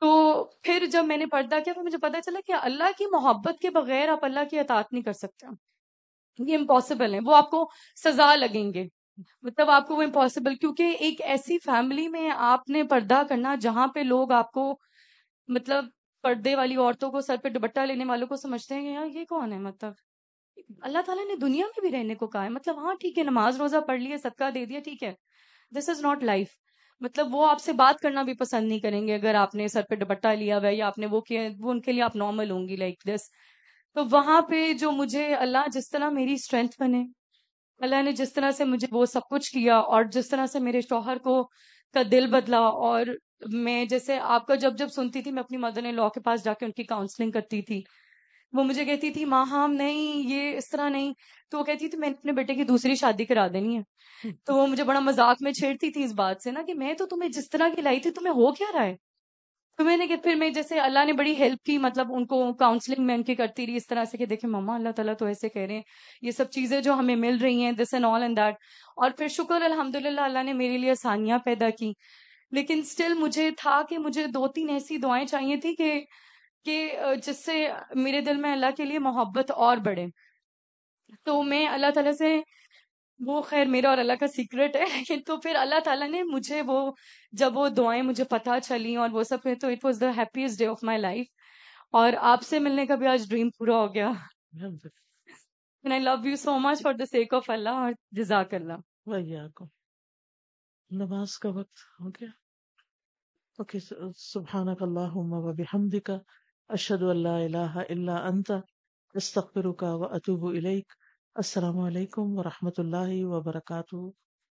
تو پھر جب میں نے پردہ کیا تو مجھے پتا چلا کہ اللہ کی محبت کے بغیر آپ اللہ کی اطاعت نہیں کر سکتے۔ یہ امپاسبل ہے۔ وہ آپ کو سزا لگیں گے۔ مطلب آپ کو وہ امپاسبل کیونکہ ایک ایسی فیملی میں آپ نے پردہ کرنا جہاں پہ لوگ آپ کو مطلب پردے والی عورتوں کو سر پہ دوپٹہ لینے والوں کو سمجھتے ہیں کہ یار یہ کون ہے؟ مطلب اللہ تعالیٰ نے دنیا میں بھی رہنے کو کہا ہے۔ مطلب ہاں ٹھیک ہے، نماز روزہ پڑھ لیا صدقہ دے دیا، ٹھیک ہے۔ دس از ناٹ لائف مطلب وہ آپ سے بات کرنا بھی پسند نہیں کریں گے اگر آپ نے سر پہ دوپٹہ لیا ہوا یا آپ نے وہ کیا وہ ان کے لیے آپ نارمل ہوں گی لائک دس تو وہاں پہ جو مجھے اللہ جس طرح میری اسٹرینتھ بنے، اللہ نے جس طرح سے مجھے وہ سب کچھ کیا اور جس طرح سے میرے شوہر کو کا دل بدلا اور میں جیسے آپ کا جب جب سنتی تھی، میں اپنی مدر نے لا کے پاس جا کے ان کی کاؤنسلنگ کرتی تھی وہ مجھے کہتی تھی، ماں، ہم نہیں، یہ اس طرح نہیں. تو وہ کہتی تھی، میں اپنے بیٹے کی دوسری شادی کرا دینی ہے. تو وہ مجھے بڑا مذاق میں چھیڑتی تھی اس بات سے نا کہ میں تو تمہیں جس طرح کی لائی تھی، تمہیں ہو کیا رہا ہے؟ تو میں نے کہ پھر میں جیسے اللہ نے بڑی ہیلپ کی مطلب ان کو کاؤنسلنگ میں ان کی کرتی رہی، اس طرح سے کہ دیکھیں مما اللہ تعالیٰ تو ایسے کہہ رہے ہیں، یہ سب چیزیں جو ہمیں مل رہی ہیں this and all and that اور پھر شکر الحمد للہ اللہ نے میرے لیے آسانیاں پیدا کی۔ لیکن اسٹل مجھے تھا کہ مجھے دو تین ایسی دعائیں چاہیے تھی کہ کہ جس سے میرے دل میں اللہ کے لیے محبت اور بڑھے۔ تو میں اللہ تعالیٰ سے، وہ خیر میرا اور اللہ کا سیکرٹ ہے تو پھر اللہ تعالیٰ نے مجھے وہ، جب وہ دعائیں مجھے پتا چلی اور وہ سب تو it was the happiest day of my life اور آپ سے ملنے کا بھی آج ڈریم پورا ہو گیا۔ I love you so much for the sake of اللہ اور جزاک اللہ۔ کو۔ نماز کا وقت ہو گیا۔ اوکے سبحانک اللہم و بحمدک۔ اشد اللہ لا الہ الا انت استغفرک و اطوب السلام علیکم ورحمۃ اللہ وبرکاتہ.